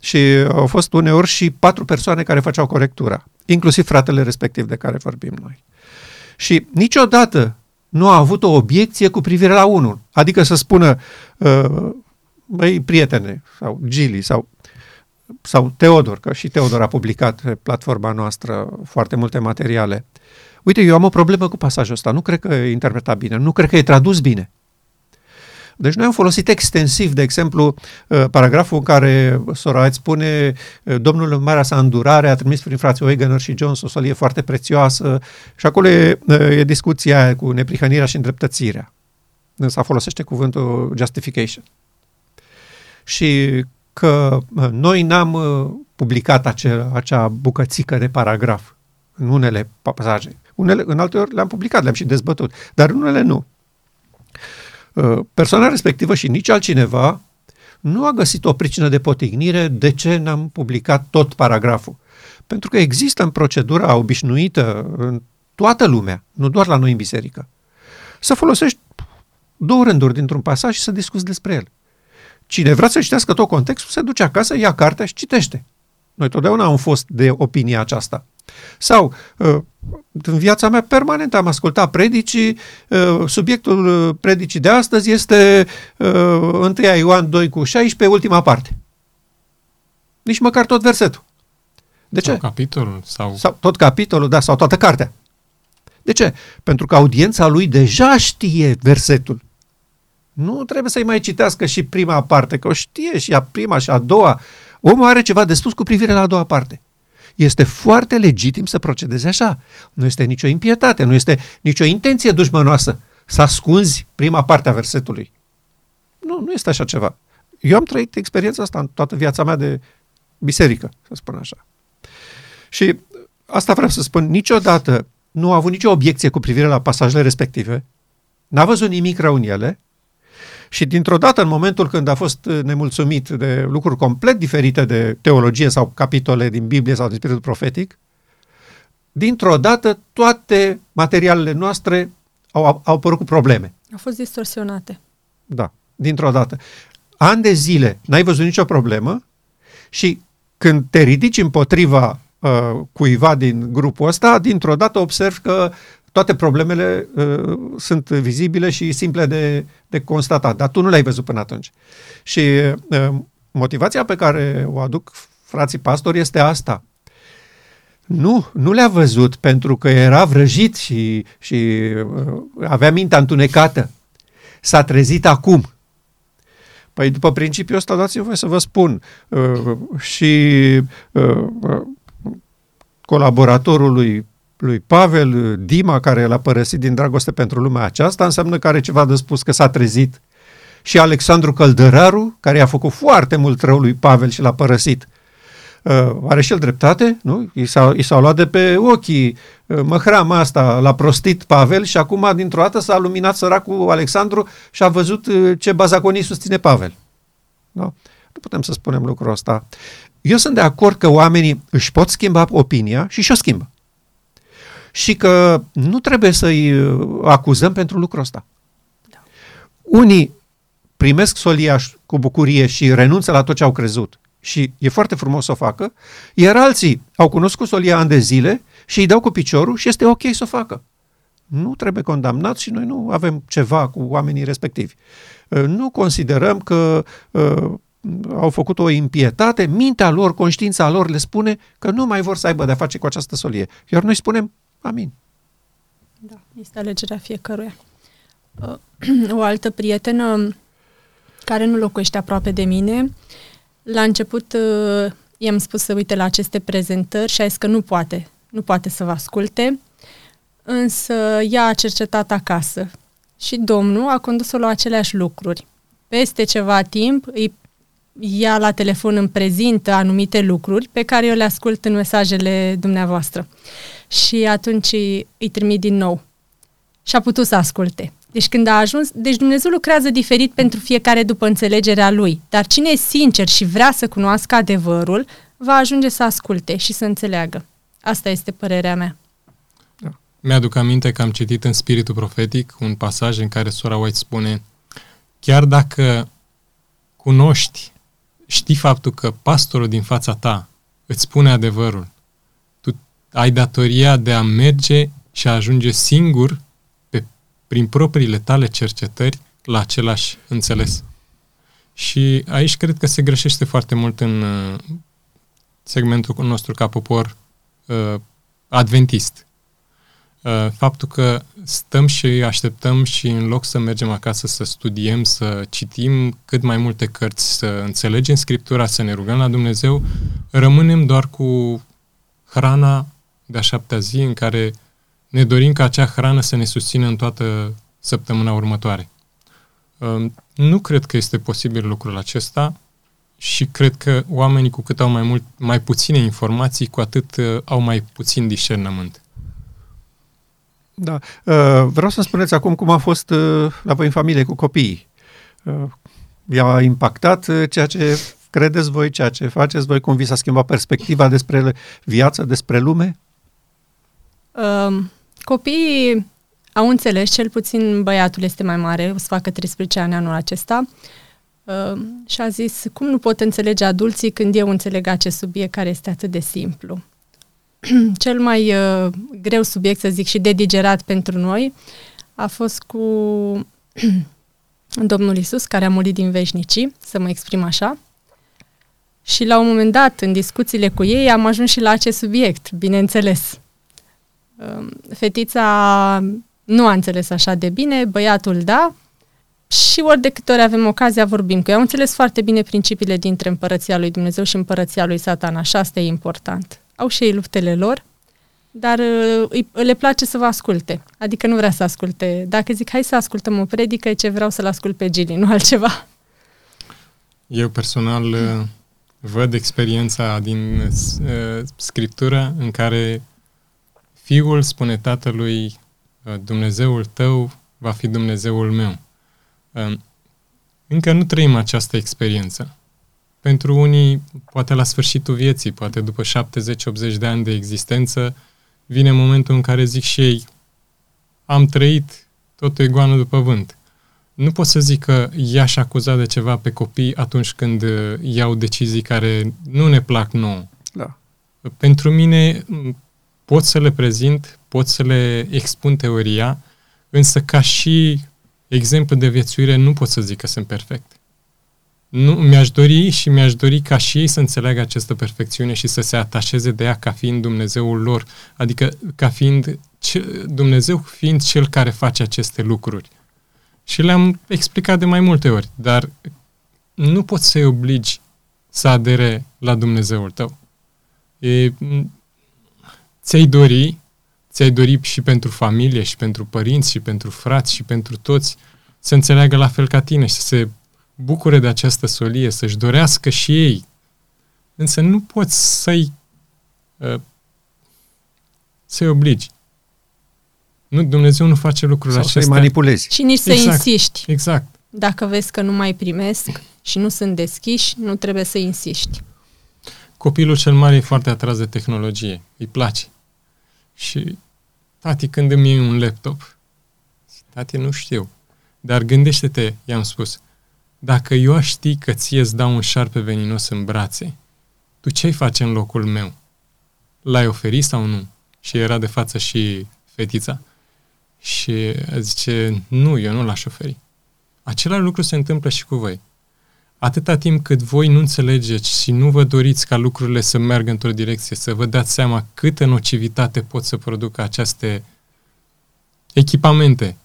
Și au fost uneori și patru persoane care făceau corectura, inclusiv fratele respectiv de care vorbim noi. Și niciodată nu a avut o obiecție cu privire la unul. Adică să spună, uh, băi, prietene, sau Gili, sau, sau Teodor, că și Teodor a publicat pe platforma noastră foarte multe materiale. Uite, eu am o problemă cu pasajul ăsta, nu cred că e interpretat bine, nu cred că e tradus bine. Deci noi am folosit extensiv, de exemplu, uh, paragraful în care sora îți spune uh, Domnul în marea sa îndurare a trimis prin frații Wegener și Jones o solie foarte prețioasă și acolo e, uh, e discuția cu neprihănirea și îndreptățirea. Însă folosește cuvântul justification și că noi n-am uh, publicat acea, acea bucățică de paragraf în unele pasaje. Unele, în alte ori le-am publicat, le-am și dezbătut, dar în unele nu. Uh, persoana respectivă și nici altcineva nu a găsit o pricină de potignire de ce n-am publicat tot paragraful. Pentru că există în procedura obișnuită în toată lumea, nu doar la noi în biserică, să folosești două rânduri dintr-un pasaj și să discuți despre el. Cine vrea să citească tot contextul, se duce acasă, ia cartea și citește. Noi totdeauna am fost de opinia aceasta. Sau, uh, în viața mea permanent am ascultat predicii, uh, subiectul uh, predicii de astăzi este 1 Ioan 2 cu 16, ultima parte. Nici măcar tot versetul. De ce? Sau capitolul. Sau... sau tot capitolul, da, sau toată cartea. De ce? Pentru că audiența lui deja știe versetul. Nu trebuie să-i mai citească și prima parte, că o știe și a prima și a doua. Omul are ceva de spus cu privire la a doua parte. Este foarte legitim să procedeze așa. Nu este nicio impietate, nu este nicio intenție dușmănoasă să ascunzi prima parte a versetului. Nu, nu este așa ceva. Eu am trăit experiența asta în toată viața mea de biserică, să spun așa. Și asta vreau să spun, niciodată nu a avut nicio obiecție cu privire la pasajele respective, n-a văzut nimic rău în ele și dintr-o dată, în momentul când a fost nemulțumit de lucruri complet diferite de teologie sau capitole din Biblie sau din spiritul profetic, dintr-o dată toate materialele noastre au, au apărut cu probleme. Au fost distorsionate. Da, dintr-o dată. Ani de zile n-ai văzut nicio problemă și când te ridici împotriva uh, cuiva din grupul ăsta, dintr-o dată observi că toate problemele uh, sunt vizibile și simple de, de constatat, dar tu nu le-ai văzut până atunci. Și uh, motivația pe care o aduc frații pastori este asta. Nu, nu le-a văzut pentru că era vrăjit și, și uh, avea mintea întunecată. S-a trezit acum. Păi după principiul ăsta dați-mi voi să vă spun uh, și uh, uh, colaboratorul lui, lui Pavel, Dima, care l-a părăsit din dragoste pentru lumea aceasta, înseamnă că are ceva de spus că s-a trezit. Și Alexandru Căldăraru, care a făcut foarte mult rău lui Pavel și l-a părăsit, uh, are și el dreptate, nu? I, s-a, i s-au luat de pe ochii uh, măhrama asta, l-a prostit Pavel și acum dintr-o dată s-a luminat săracul Alexandru și a văzut uh, ce bazaconii susține Pavel. Nu? Nu putem să spunem lucrul ăsta. Eu sunt de acord că oamenii își pot schimba opinia și și-o schimbă. Și că nu trebuie să-i uh, acuzăm pentru lucrul ăsta. Da. Unii primesc soliaș cu bucurie și renunță la tot ce au crezut și e foarte frumos să o facă, iar alții au cunoscut solia ani de zile și îi dau cu piciorul și este ok să o facă. Nu trebuie condamnat și noi nu avem ceva cu oamenii respectivi. Uh, nu considerăm că uh, au făcut o impietate, mintea lor, conștiința lor le spune că nu mai vor să aibă de-a face cu această solie. Iar noi spunem, amin. Da, este alegerea fiecăruia. Uh, o altă prietenă care nu locuiește aproape de mine, la început uh, i-am spus să uite la aceste prezentări și a zis că nu poate, nu poate să vă asculte, însă ea a cercetat acasă și domnul a condus-o la aceleași lucruri. Peste ceva timp îi ea la telefon îmi prezintă anumite lucruri pe care eu le ascult în mesajele dumneavoastră. Și atunci îi trimit din nou. Și a putut să asculte. Deci când a ajuns, deci Dumnezeu lucrează diferit pentru fiecare după înțelegerea lui. Dar cine e sincer și vrea să cunoască adevărul, va ajunge să asculte și să înțeleagă. Asta este părerea mea. Da. Mi-aduc aminte că am citit în Spiritul Profetic un pasaj în care sora White spune chiar dacă cunoști știi faptul că pastorul din fața ta îți spune adevărul, tu ai datoria de a merge și a ajunge singur pe, prin propriile tale cercetări la același înțeles. Și aici cred că se greșește foarte mult în uh, segmentul nostru ca popor uh, adventist. Uh, faptul că stăm și așteptăm și în loc să mergem acasă să studiem, să citim cât mai multe cărți, să înțelegem Scriptura, să ne rugăm la Dumnezeu, rămânem doar cu hrana de-a șaptea zi în care ne dorim ca acea hrană să ne susțină în toată săptămâna următoare. Uh, nu cred că este posibil lucrul acesta și cred că oamenii cu cât au mai, mult, mai puține informații, cu atât uh, au mai puțin discernământ. Da. Uh, vreau să spuneți acum cum a fost uh, la voi în familie cu copiii. Uh, i-a impactat ceea ce credeți voi, ceea ce faceți voi, cum vi s-a schimbat perspectiva despre viață, despre lume? Um, copiii au înțeles, cel puțin băiatul este mai mare, o să facă 13 ani anul acesta, uh, și a zis, cum nu pot înțelege adulții când eu înțeleg acest subiect care este atât de simplu. cel mai uh, greu subiect, să zic, și de digerat pentru noi a fost cu Domnul Isus, care a murit din veșnicii, să mă exprim așa. Și la un moment dat, în discuțiile cu ei, am ajuns și la acest subiect, bineînțeles. Uh, fetița nu a înțeles așa de bine, băiatul da, și ori de câte ori avem ocazia vorbim cu ei. Am înțeles foarte bine principiile dintre împărăția lui Dumnezeu și împărăția lui Satan, așa asta e important au și ei luptele lor, dar uh, îi, le place să vă asculte. Adică nu vrea să asculte. Dacă zic, hai să ascultăm o predică, ce vreau să-l ascult pe Gili, nu altceva. Eu personal uh, văd experiența din uh, scriptură în care fiul spune tatălui uh, Dumnezeul tău va fi Dumnezeul meu. Uh, încă nu trăim această experiență. Pentru unii, poate la sfârșitul vieții, poate după 70-80 de ani de existență, vine momentul în care zic și ei, am trăit totul e goană după vânt. Nu pot să zic că i-aș acuza de ceva pe copii atunci când uh, iau decizii care nu ne plac nouă. Da. Pentru mine pot să le prezint, pot să le expun teoria, însă ca și exemplu de viețuire nu pot să zic că sunt perfect. Nu, mi-aș dori și mi-aș dori ca și ei să înțeleagă această perfecțiune și să se atașeze de ea ca fiind Dumnezeul lor, adică ca fiind Dumnezeu fiind cel care face aceste lucruri. Și le-am explicat de mai multe ori, dar nu poți să-i obligi să adere la Dumnezeul tău. E, ți-ai dori, ți-ai dori și pentru familie, și pentru părinți, și pentru frați, și pentru toți să înțeleagă la fel ca tine și să se bucure de această solie, să-și dorească și ei. Însă nu poți să-i uh, să-i obligi. Nu, Dumnezeu nu face lucrurile Sau acestea. să-i manipulezi. Și nici Exact. să insiști. Exact. Dacă vezi că nu mai primesc și nu sunt deschiși, nu trebuie să insiști. Copilul cel mare e foarte atras de tehnologie. Îi place. Și tati, când îmi iei un laptop? Tati, nu știu. Dar gândește-te, i-am spus, dacă eu aș ști că ție îți dau un șarpe veninos în brațe, tu ce-ai face în locul meu? L-ai oferit sau nu? Și era de față și fetița. Și zice, nu, eu nu l-aș oferi. Același lucru se întâmplă și cu voi. Atâta timp cât voi nu înțelegeți și nu vă doriți ca lucrurile să meargă într-o direcție, să vă dați seama câtă nocivitate pot să producă aceste echipamente.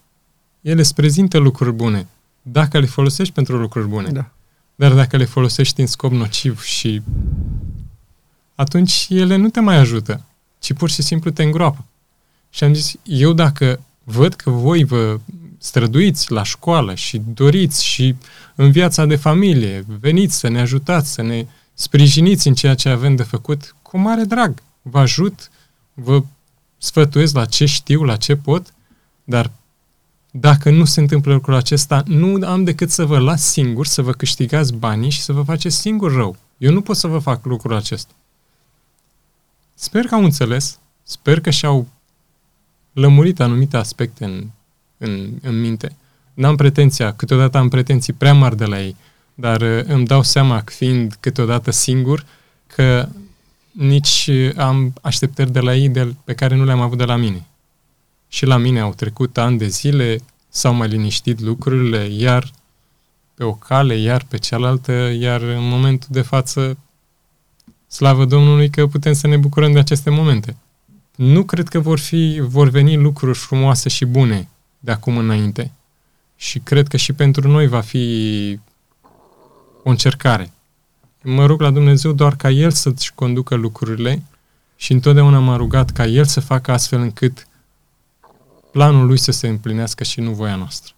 Ele îți prezintă lucruri bune, dacă le folosești pentru lucruri bune. Da. Dar dacă le folosești în scop nociv și atunci ele nu te mai ajută, ci pur și simplu te îngroapă. Și am zis, eu dacă văd că voi vă străduiți la școală și doriți și în viața de familie, veniți să ne ajutați, să ne sprijiniți în ceea ce avem de făcut, cu mare drag. Vă ajut, vă sfătuiesc la ce știu, la ce pot, dar dacă nu se întâmplă lucrul acesta, nu am decât să vă las singur, să vă câștigați banii și să vă faceți singur rău. Eu nu pot să vă fac lucrul acesta. Sper că au înțeles, sper că și-au lămurit anumite aspecte în, în, în minte. N-am pretenția, câteodată am pretenții prea mari de la ei, dar uh, îmi dau seama, fiind câteodată singur, că nici am așteptări de la ei de, pe care nu le-am avut de la mine. Și la mine au trecut ani de zile, s-au mai liniștit lucrurile, iar pe o cale, iar pe cealaltă, iar în momentul de față, slavă Domnului că putem să ne bucurăm de aceste momente. Nu cred că vor, fi, vor veni lucruri frumoase și bune de acum înainte. Și cred că și pentru noi va fi o încercare. Mă rog la Dumnezeu doar ca El să-și conducă lucrurile și întotdeauna m-a rugat ca El să facă astfel încât planul Lui să se împlinească și nu voia noastră.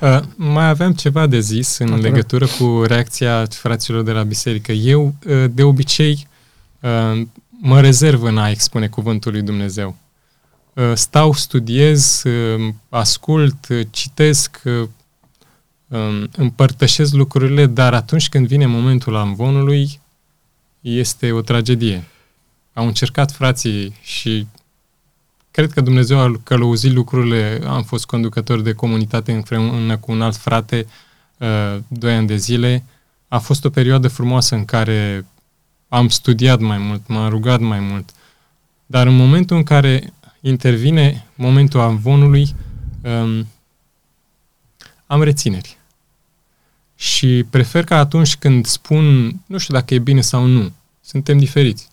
Uh, mai aveam ceva de zis în Atună. legătură cu reacția fraților de la biserică. Eu, uh, de obicei, uh, mă rezerv în a expune cuvântul lui Dumnezeu. Uh, stau, studiez, uh, ascult, uh, citesc, uh, um, împărtășesc lucrurile, dar atunci când vine momentul amvonului, este o tragedie. Au încercat frații și cred că Dumnezeu a călăuzit lucrurile. Am fost conducător de comunitate împreună cu un alt frate uh, doi ani de zile. A fost o perioadă frumoasă în care am studiat mai mult, m-am rugat mai mult. Dar în momentul în care intervine momentul amvonului, um, am rețineri. Și prefer că atunci când spun, nu știu dacă e bine sau nu, suntem diferiți.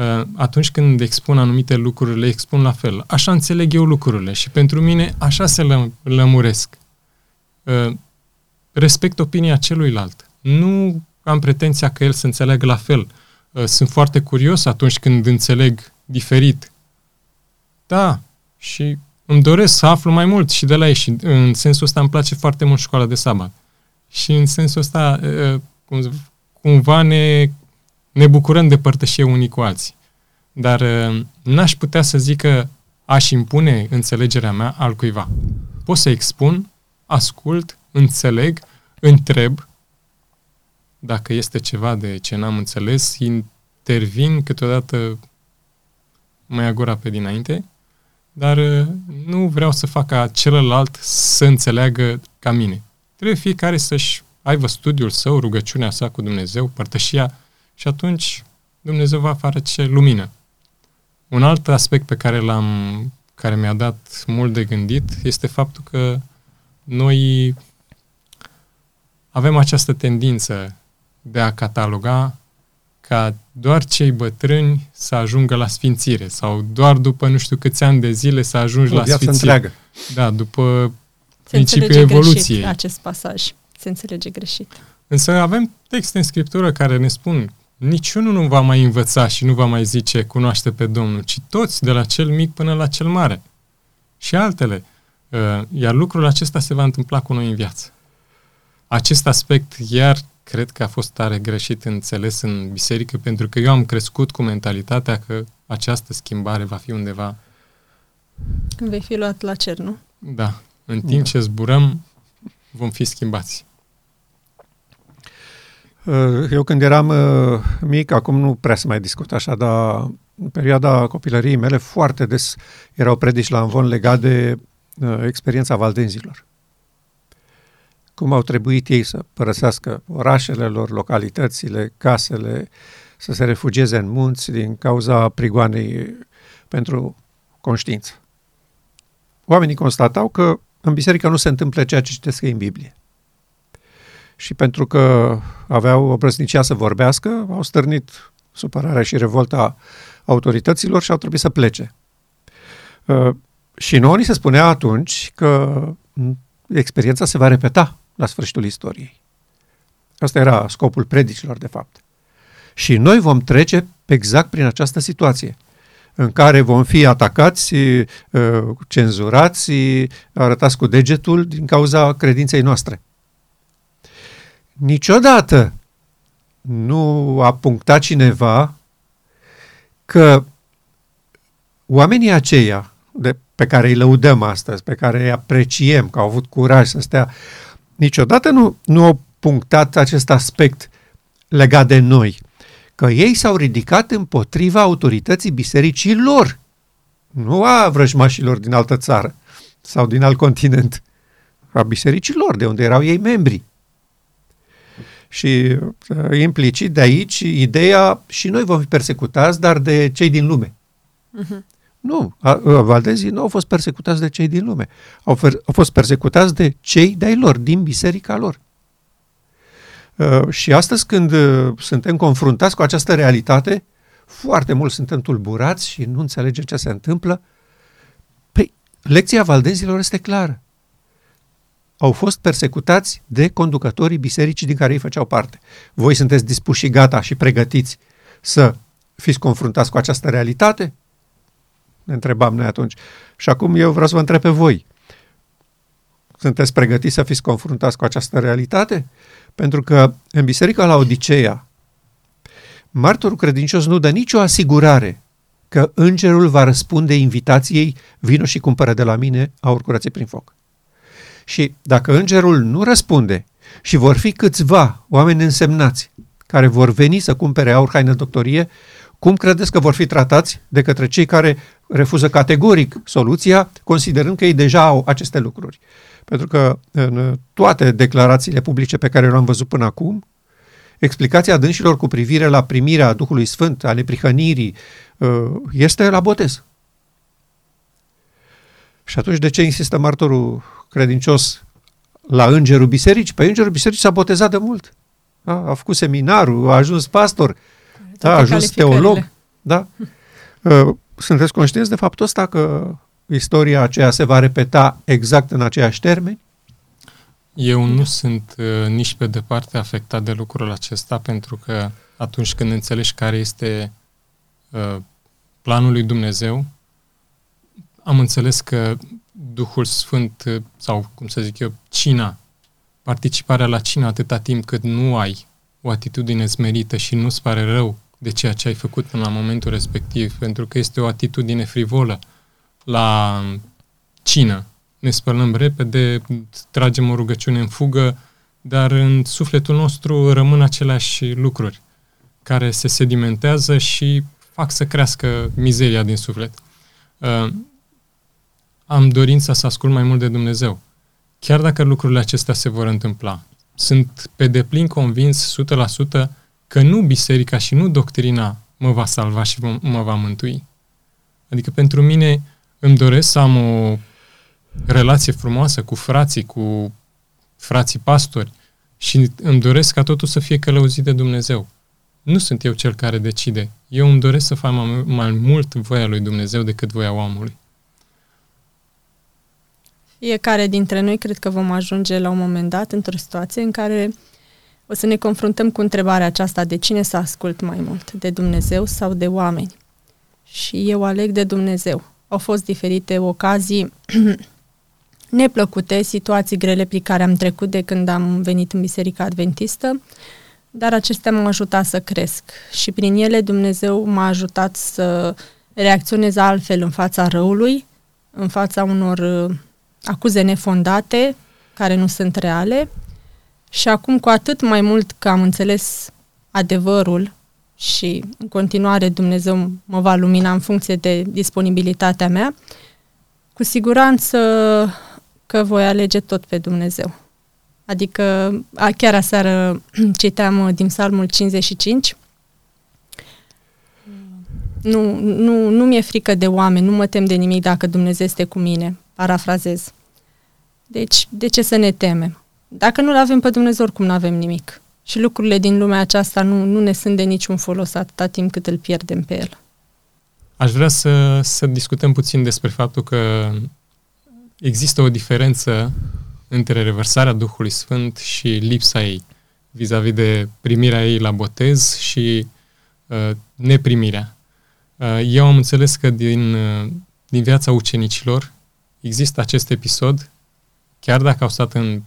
Uh, atunci când expun anumite lucruri, le expun la fel. Așa înțeleg eu lucrurile și pentru mine așa se lă- lămuresc. Uh, respect opinia celuilalt. Nu am pretenția că el să înțeleagă la fel. Uh, Sunt foarte curios atunci când înțeleg diferit. Da, și îmi doresc să aflu mai mult și de la ei și în sensul ăsta îmi place foarte mult școala de sabat. Și în sensul ăsta, uh, cum, cumva ne, ne bucurăm de părtășie unii cu alții. Dar uh, n-aș putea să zic că aș impune înțelegerea mea al cuiva. Pot să expun, ascult, înțeleg, întreb, dacă este ceva de ce n-am înțeles, intervin câteodată mai agura pe dinainte, dar uh, nu vreau să fac ca celălalt să înțeleagă ca mine. Trebuie fiecare să-și aibă studiul său, rugăciunea sa cu Dumnezeu, părtășia și atunci Dumnezeu va face lumină. Un alt aspect pe care l-am, care mi-a dat mult de gândit este faptul că noi avem această tendință de a cataloga ca doar cei bătrâni să ajungă la sfințire sau doar după nu știu câți ani de zile să ajungi o la sfințire. Întreagă. Da, după Se principiul evoluției. Greșit acest pasaj. Se înțelege greșit. Însă avem texte în Scriptură care ne spun niciunul nu va mai învăța și nu va mai zice cunoaște pe Domnul, ci toți, de la cel mic până la cel mare. Și altele. Uh, iar lucrul acesta se va întâmpla cu noi în viață. Acest aspect iar cred că a fost tare greșit înțeles în biserică, pentru că eu am crescut cu mentalitatea că această schimbare va fi undeva... Vei fi luat la cer, nu? Da. În timp da. ce zburăm, vom fi schimbați. Uh, eu când eram uh, mic, acum nu prea se mai discut așa, dar în perioada copilăriei mele foarte des erau predici la învon legat de uh, experiența valdenzilor cum au trebuit ei să părăsească orașele lor, localitățile, casele, să se refugieze în munți din cauza prigoanei pentru conștiință. Oamenii constatau că în biserică nu se întâmplă ceea ce citesc în Biblie. Și pentru că aveau obrăznicia să vorbească, au stârnit supărarea și revolta autorităților și au trebuit să plece. Uh, și nouă ni se spunea atunci că experiența se va repeta la sfârșitul istoriei. Asta era scopul predicilor, de fapt. Și noi vom trece exact prin această situație în care vom fi atacați, uh, cenzurați, arătați cu degetul din cauza credinței noastre. Niciodată nu a punctat cineva că oamenii aceia de, pe care îi lăudăm astăzi, pe care îi apreciem că au avut curaj să stea niciodată nu, nu au punctat acest aspect legat de noi, că ei s-au ridicat împotriva autorității bisericii lor, nu a vrăjmașilor din altă țară sau din alt continent, a bisericii lor, de unde erau ei membri. Și uh, implicit de aici ideea și noi vom fi persecutați, dar de cei din lume. Uh-huh. Nu, valdezii nu au fost persecutați de cei din lume. Au, f- au fost persecutați de cei de-ai lor, din biserica lor. Uh, și astăzi când uh, suntem confruntați cu această realitate, foarte mult suntem tulburați și nu înțelegem ce se întâmplă. Păi, lecția valdezilor este clară. Au fost persecutați de conducătorii bisericii din care ei făceau parte. Voi sunteți dispuși și gata și pregătiți să fiți confruntați cu această realitate? Ne întrebam noi atunci. Și acum eu vreau să vă întreb pe voi. Sunteți pregătiți să fiți confruntați cu această realitate? Pentru că în Biserica la Odiseea, martorul credincios nu dă nicio asigurare că îngerul va răspunde invitației vino și cumpără de la mine aur curățit prin foc. Și dacă îngerul nu răspunde și vor fi câțiva oameni însemnați care vor veni să cumpere aur haină doctorie, cum credeți că vor fi tratați de către cei care refuză categoric soluția, considerând că ei deja au aceste lucruri? Pentru că în toate declarațiile publice pe care le-am văzut până acum, explicația dânșilor cu privire la primirea Duhului Sfânt, ale prihănirii, uh, este la botez. Și atunci de ce insistă martorul credincios la îngerul bisericii? Păi îngerul bisericii s-a botezat de mult. A, a făcut seminarul, a ajuns pastor, da, a ajuns teolog. Da? Uh, sunteți conștienți de faptul ăsta că istoria aceea se va repeta exact în aceiași termeni? Eu nu sunt uh, nici pe departe afectat de lucrul acesta, pentru că atunci când înțelegi care este uh, planul lui Dumnezeu, am înțeles că Duhul Sfânt, uh, sau cum să zic eu, cina participarea la cină atâta timp cât nu ai o atitudine smerită și nu-ți pare rău de ceea ce ai făcut până la momentul respectiv, pentru că este o atitudine frivolă la cină. Ne spălăm repede, tragem o rugăciune în fugă, dar în sufletul nostru rămân aceleași lucruri care se sedimentează și fac să crească mizeria din suflet. Uh, am dorința să ascult mai mult de Dumnezeu. Chiar dacă lucrurile acestea se vor întâmpla, sunt pe deplin convins 100% că nu biserica și nu doctrina mă va salva și mă va mântui. Adică pentru mine îmi doresc să am o relație frumoasă cu frații, cu frații pastori și îmi doresc ca totul să fie călăuzit de Dumnezeu. Nu sunt eu cel care decide. Eu îmi doresc să fac mai, mai mult voia lui Dumnezeu decât voia omului. Fiecare dintre noi cred că vom ajunge la un moment dat într-o situație în care o să ne confruntăm cu întrebarea aceasta de cine să ascult mai mult, de Dumnezeu sau de oameni. Și eu aleg de Dumnezeu. Au fost diferite ocazii neplăcute, situații grele prin care am trecut de când am venit în Biserica Adventistă, dar acestea m-au ajutat să cresc și prin ele Dumnezeu m-a ajutat să reacționez altfel în fața răului, în fața unor uh, acuze nefondate, care nu sunt reale și acum cu atât mai mult că am înțeles adevărul și în continuare Dumnezeu mă va lumina în funcție de disponibilitatea mea, cu siguranță că voi alege tot pe Dumnezeu. Adică chiar aseară citeam uh, din Psalmul 55. Nu, nu, nu mi-e frică de oameni, nu mă tem de nimic dacă Dumnezeu este cu mine, parafrazez. Deci, de ce să ne temem? Dacă nu-L avem pe Dumnezeu, oricum nu avem nimic. Și lucrurile din lumea aceasta nu, nu ne sunt de niciun folos atâta timp cât îl pierdem pe el. Aș vrea să, să discutăm puțin despre faptul că există o diferență între revărsarea Duhului Sfânt și lipsa ei, vis-a-vis de primirea ei la botez și uh, neprimirea. Uh, eu am înțeles că din, uh, din viața ucenicilor există acest episod, chiar dacă au stat în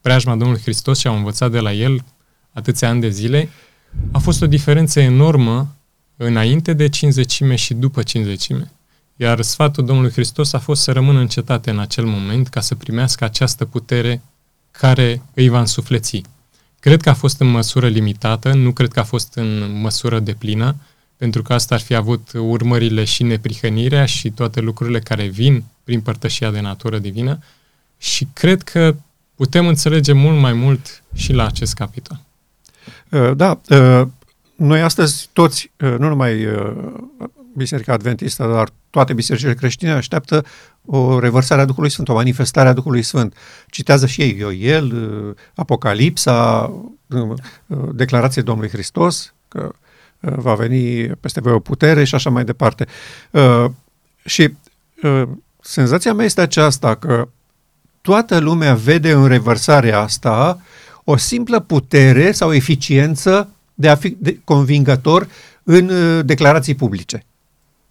preajma Domnului Hristos și au învățat de la El atâția ani de zile, a fost o diferență enormă înainte de cinzecime și după cinzecime. Iar sfatul Domnului Hristos a fost să rămână în cetate în acel moment ca să primească această putere care îi va însufleți. Cred că a fost în măsură limitată, nu cred că a fost în măsură deplină, pentru că asta ar fi avut urmările și neprihănirea și toate lucrurile care vin prin părtășia de natură divină și cred că putem înțelege mult mai mult și la acest capitol. Uh, da, uh, noi astăzi toți, uh, nu numai Biserica Adventistă, dar toate bisericile creștine așteaptă o revărsare a Duhului Sfânt, o manifestare a Duhului Sfânt. Citează și ei Ioel, Apocalipsa, declarație Domnului Hristos, că va veni peste voi o putere și așa mai departe. Și senzația mea este aceasta că toată lumea vede în revărsarea asta o simplă putere sau eficiență de a fi convingător în uh, declarații publice.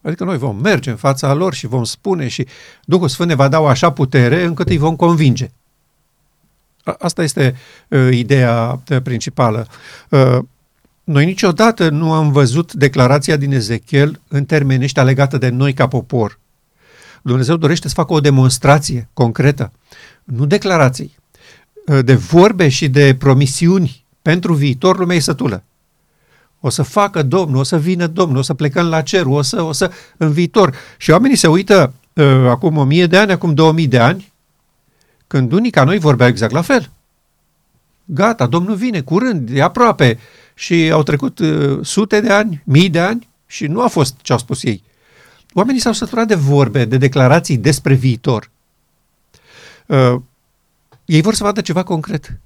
Adică noi vom merge în fața lor și vom spune și Duhul Sfânt ne va da o așa putere încât îi vom convinge. Asta este uh, ideea uh, principală. Uh, noi niciodată nu am văzut declarația din Ezechiel în termeni ăștia legată de noi ca popor. Dumnezeu dorește să facă o demonstrație concretă, nu declarații, de vorbe și de promisiuni pentru viitor, lumea e sătulă. O să facă Domnul, o să vină Domnul, o să plecăm la cer, o să, o să, în viitor. Și oamenii se uită uh, acum o mie de ani, acum două mii de ani, când unii ca noi vorbeau exact la fel. Gata, Domnul vine, curând, e aproape. Și au trecut uh, sute de ani, mii de ani și nu a fost ce au spus ei. Oamenii s-au săturat de vorbe, de declarații despre viitor. Uh, ei vor să vadă ceva concret.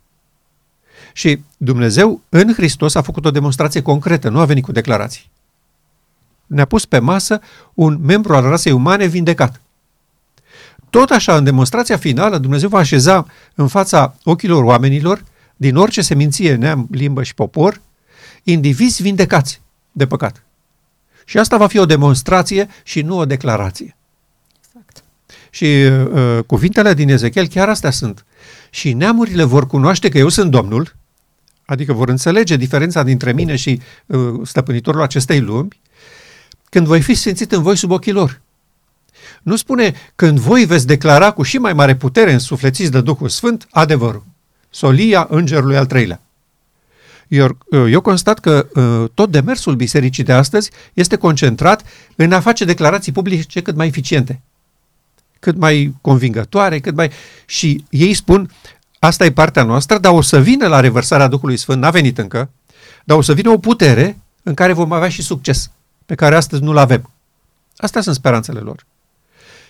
Și Dumnezeu în Hristos a făcut o demonstrație concretă, nu a venit cu declarații. Ne-a pus pe masă un membru al rasei umane vindecat. Tot așa, în demonstrația finală, Dumnezeu va așeza în fața ochilor oamenilor, din orice seminție, neam, limbă și popor, indivizi vindecați de păcat. Și asta va fi o demonstrație și nu o declarație. Exact. Și uh, cuvintele din Ezechiel chiar astea sunt. și neamurile vor cunoaște că eu sunt Domnul, adică vor înțelege diferența dintre mine și uh, stăpânitorul acestei lumi, când voi fi sfințit în voi sub ochii lor. Nu spune când voi veți declara cu și mai mare putere însuflețiți de Duhul Sfânt adevărul. Solia îngerului al treilea. Eu, eu constat că uh, tot demersul bisericii de astăzi este concentrat în a face declarații publice cât mai eficiente, cât mai convingătoare, cât mai... Și ei spun, asta e partea noastră, dar o să vină la revărsarea Duhului Sfânt, n-a venit încă, dar o să vină o putere în care vom avea și succes, pe care astăzi nu-l avem. Astea sunt speranțele lor.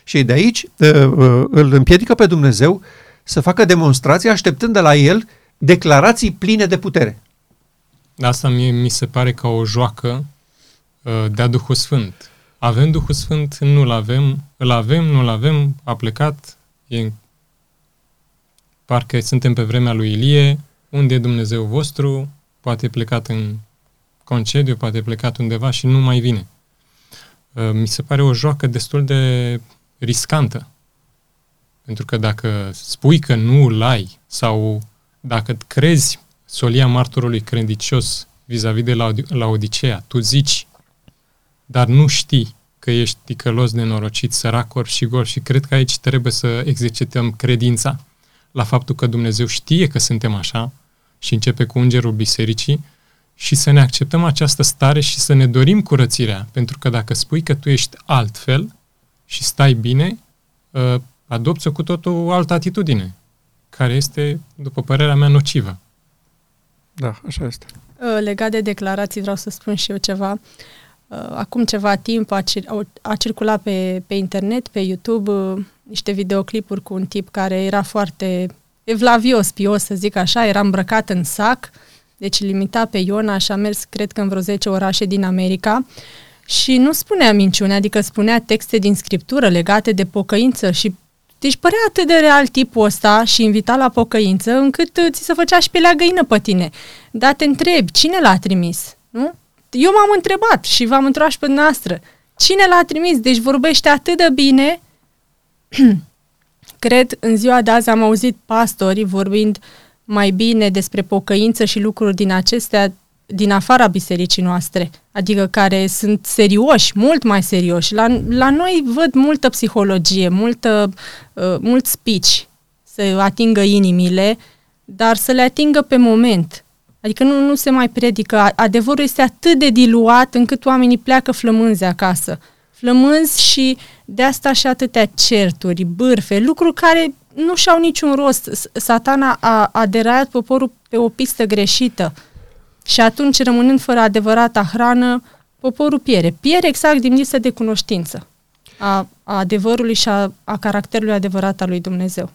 Și de aici uh, uh, îl împiedică pe Dumnezeu să facă demonstrații așteptând de la el declarații pline de putere. Asta mie mi se pare ca o joacă uh, de-a Duhul Sfânt. Avem Duhul Sfânt, nu-l avem, îl avem, nu-l avem, a plecat, e parcă suntem pe vremea lui Ilie, unde e Dumnezeu vostru, poate e plecat în concediu, poate e plecat undeva și nu mai vine. Uh, mi se pare o joacă destul de riscantă. Pentru că dacă spui că nu îl ai sau dacă crezi solia martorului credincios vis-a-vis de la, la Odiseea, tu zici, dar nu știi că ești ticălos, nenorocit, sărac, orb și gol și cred că aici trebuie să exercităm credința la faptul că Dumnezeu știe că suntem așa și începe cu îngerul bisericii și să ne acceptăm această stare și să ne dorim curățirea. Pentru că dacă spui că tu ești altfel și stai bine, ă, adopți-o cu totul o altă atitudine, care este, după părerea mea, nocivă. Da, așa este. Ă, legat de declarații, vreau să spun și eu ceva. Ă, acum ceva timp a, cir- a circulat pe, pe internet, pe YouTube, niște videoclipuri cu un tip care era foarte evlavios, pios, să zic așa, era îmbrăcat în sac, deci limita pe Iona și a mers, cred că, în vreo 10 orașe din America și nu spunea minciune, adică spunea texte din scriptură legate de pocăință și deci părea atât de real tipul ăsta și invita la pocăință, încât ți se făcea și pe la găină pe tine. Dar te întrebi, cine l-a trimis? Nu? Eu m-am întrebat și v-am întrebat și pe noastră. Cine l-a trimis? Deci vorbește atât de bine. Cred, în ziua de azi am auzit pastori vorbind mai bine despre pocăință și lucruri din acestea din afara bisericii noastre, adică care sunt serioși, mult mai serioși. La, la noi văd multă psihologie, multă, uh, mult speech să atingă inimile, dar să le atingă pe moment. Adică nu, nu se mai predică. Adevărul este atât de diluat încât oamenii pleacă flămânzi acasă. Flămânzi și de asta și atâtea certuri, bârfe, lucruri care nu și-au niciun rost. Satana a, a deraiat poporul pe o pistă greșită. Și atunci, rămânând fără adevărata hrană, poporul piere. Piere exact din lipsă de cunoștință a, a adevărului și a, a caracterului adevărat al lui Dumnezeu.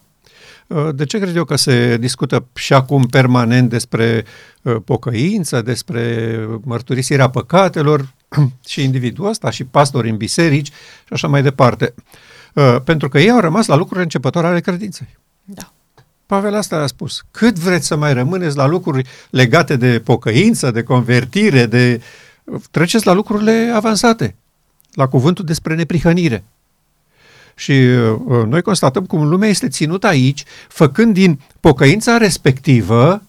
Uh, de ce cred eu că se discută și acum permanent despre uh, pocăință, despre mărturisirea păcatelor și individul ăsta și pastori în biserici și așa mai departe? Uh, pentru că ei au rămas la lucruri începătoare ale credinței. Da. Pavel asta a spus. Cât vreți să mai rămâneți la lucruri legate de pocăință, de convertire, de... Treceți la lucrurile avansate, la cuvântul despre neprihănire. Și uh, noi constatăm cum lumea este ținută aici, făcând din pocăința respectivă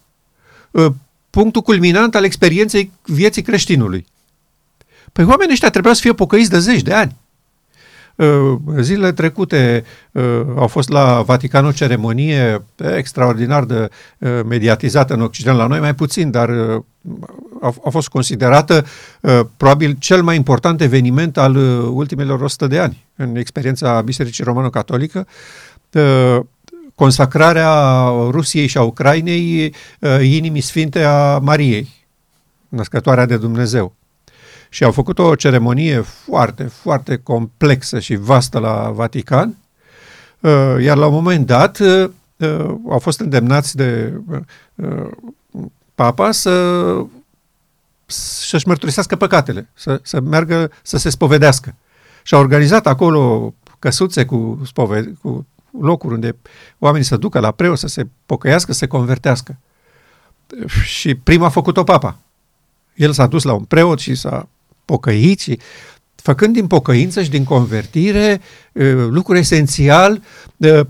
uh, punctul culminant al experienței vieții creștinului. Păi oamenii ăștia trebuia să fie pocăiți de zeci de ani. Uh, zilele trecute uh, au fost la Vatican o ceremonie extraordinar de uh, mediatizată în Occident, la noi mai puțin, dar a, a fost considerată probabil cel mai important eveniment al ultimelor 100 de ani în experiența Bisericii Romano-Catolică. Consacrarea Rusiei și a Ucrainei inimii sfinte a Mariei, născătoarea de Dumnezeu și au făcut o ceremonie foarte, foarte complexă și vastă la Vatican, uh, iar la un moment dat uh, uh, au fost îndemnați de papa să să-și mărturisească păcatele, să, să meargă să se spovedească. Și a organizat acolo căsuțe cu, spove, cu locuri unde oamenii să ducă la preot, să se pocăiască, să se convertească. Și prima a făcut-o papa. El s-a dus la un preot și s-a pocăit și făcând din pocăință și din convertire lucruri esențial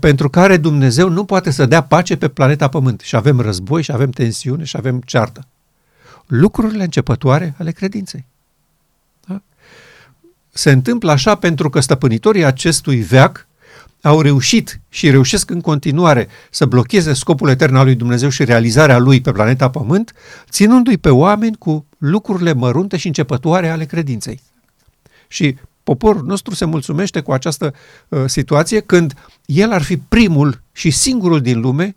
pentru care Dumnezeu nu poate să dea pace pe planeta Pământ. Și avem război, și avem tensiune, și avem ceartă. Lucrurile începătoare ale credinței. Da? Se întâmplă așa pentru că stăpânitorii acestui veac au reușit și reușesc în continuare să blocheze scopul etern al lui Dumnezeu și realizarea lui pe planeta Pământ, ținându-i pe oameni cu lucrurile mărunte și începătoare ale credinței. Și poporul nostru se mulțumește cu această uh, situație când el ar fi primul și singurul din lume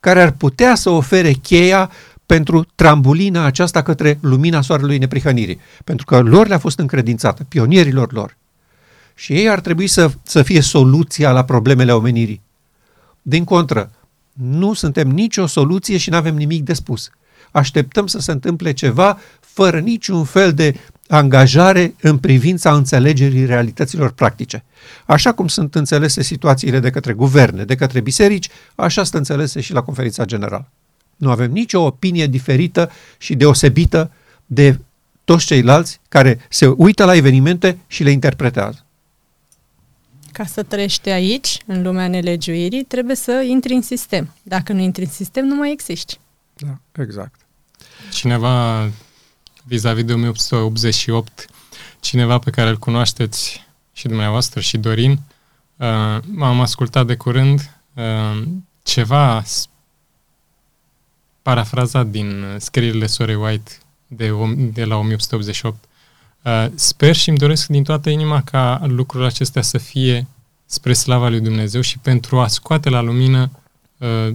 care ar putea să ofere cheia pentru trambulina aceasta către lumina soarelui neprihănirii. Pentru că lor le-a fost încredințată, pionierilor lor. Și ei ar trebui să, să fie soluția la problemele omenirii. Din contră, nu suntem nicio soluție și nu avem nimic de spus. Așteptăm să se întâmple ceva fără niciun fel de angajare în privința înțelegerii realităților practice. Așa cum sunt înțelese situațiile de către guverne, de către biserici, așa sunt înțelese și la conferința generală. Nu avem nicio opinie diferită și deosebită de toți ceilalți care se uită la evenimente și le interpretează. Ca să trăiești aici, în lumea nelegiuirii, trebuie să intri în sistem. Dacă nu intri în sistem, nu mai existi. Da, exact. Cineva, vis-a-vis de 1888, cineva pe care îl cunoașteți și dumneavoastră și Dorin, uh, m-am ascultat de curând uh, ceva parafrazat din scrierile Sorei White de, de la 1888 Uh, sper și îmi doresc din toată inima ca lucrurile acestea să fie spre slava lui Dumnezeu și pentru a scoate la lumină uh,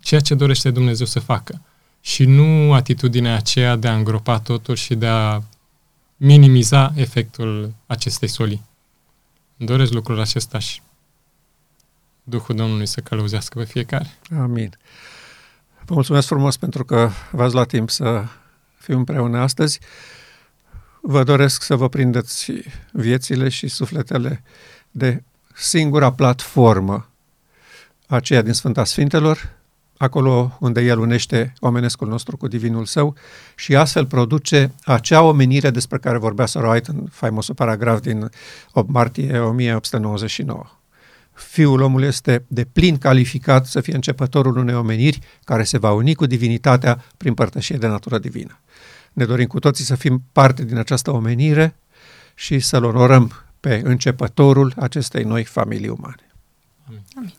ceea ce dorește Dumnezeu să facă. Și nu atitudinea aceea de a îngropa totul și de a minimiza efectul acestei soli. Îmi doresc lucrul acesta și Duhul Domnului să călăuzească pe fiecare. Amin. Vă mulțumesc frumos pentru că v-ați luat timp să fim împreună astăzi vă doresc să vă prindeți viețile și sufletele de singura platformă, aceea din Sfânta Sfintelor, acolo unde El unește omenescul nostru cu divinul său și astfel produce acea omenire despre care vorbea Sir White în faimosul paragraf din 8 martie 1899. Fiul omului este de plin calificat să fie începătorul unei omeniri care se va uni cu divinitatea prin părtășie de natură divină. Ne dorim cu toții să fim parte din această omenire și să-L onorăm pe începătorul acestei noi familii umane. Amin. Amin.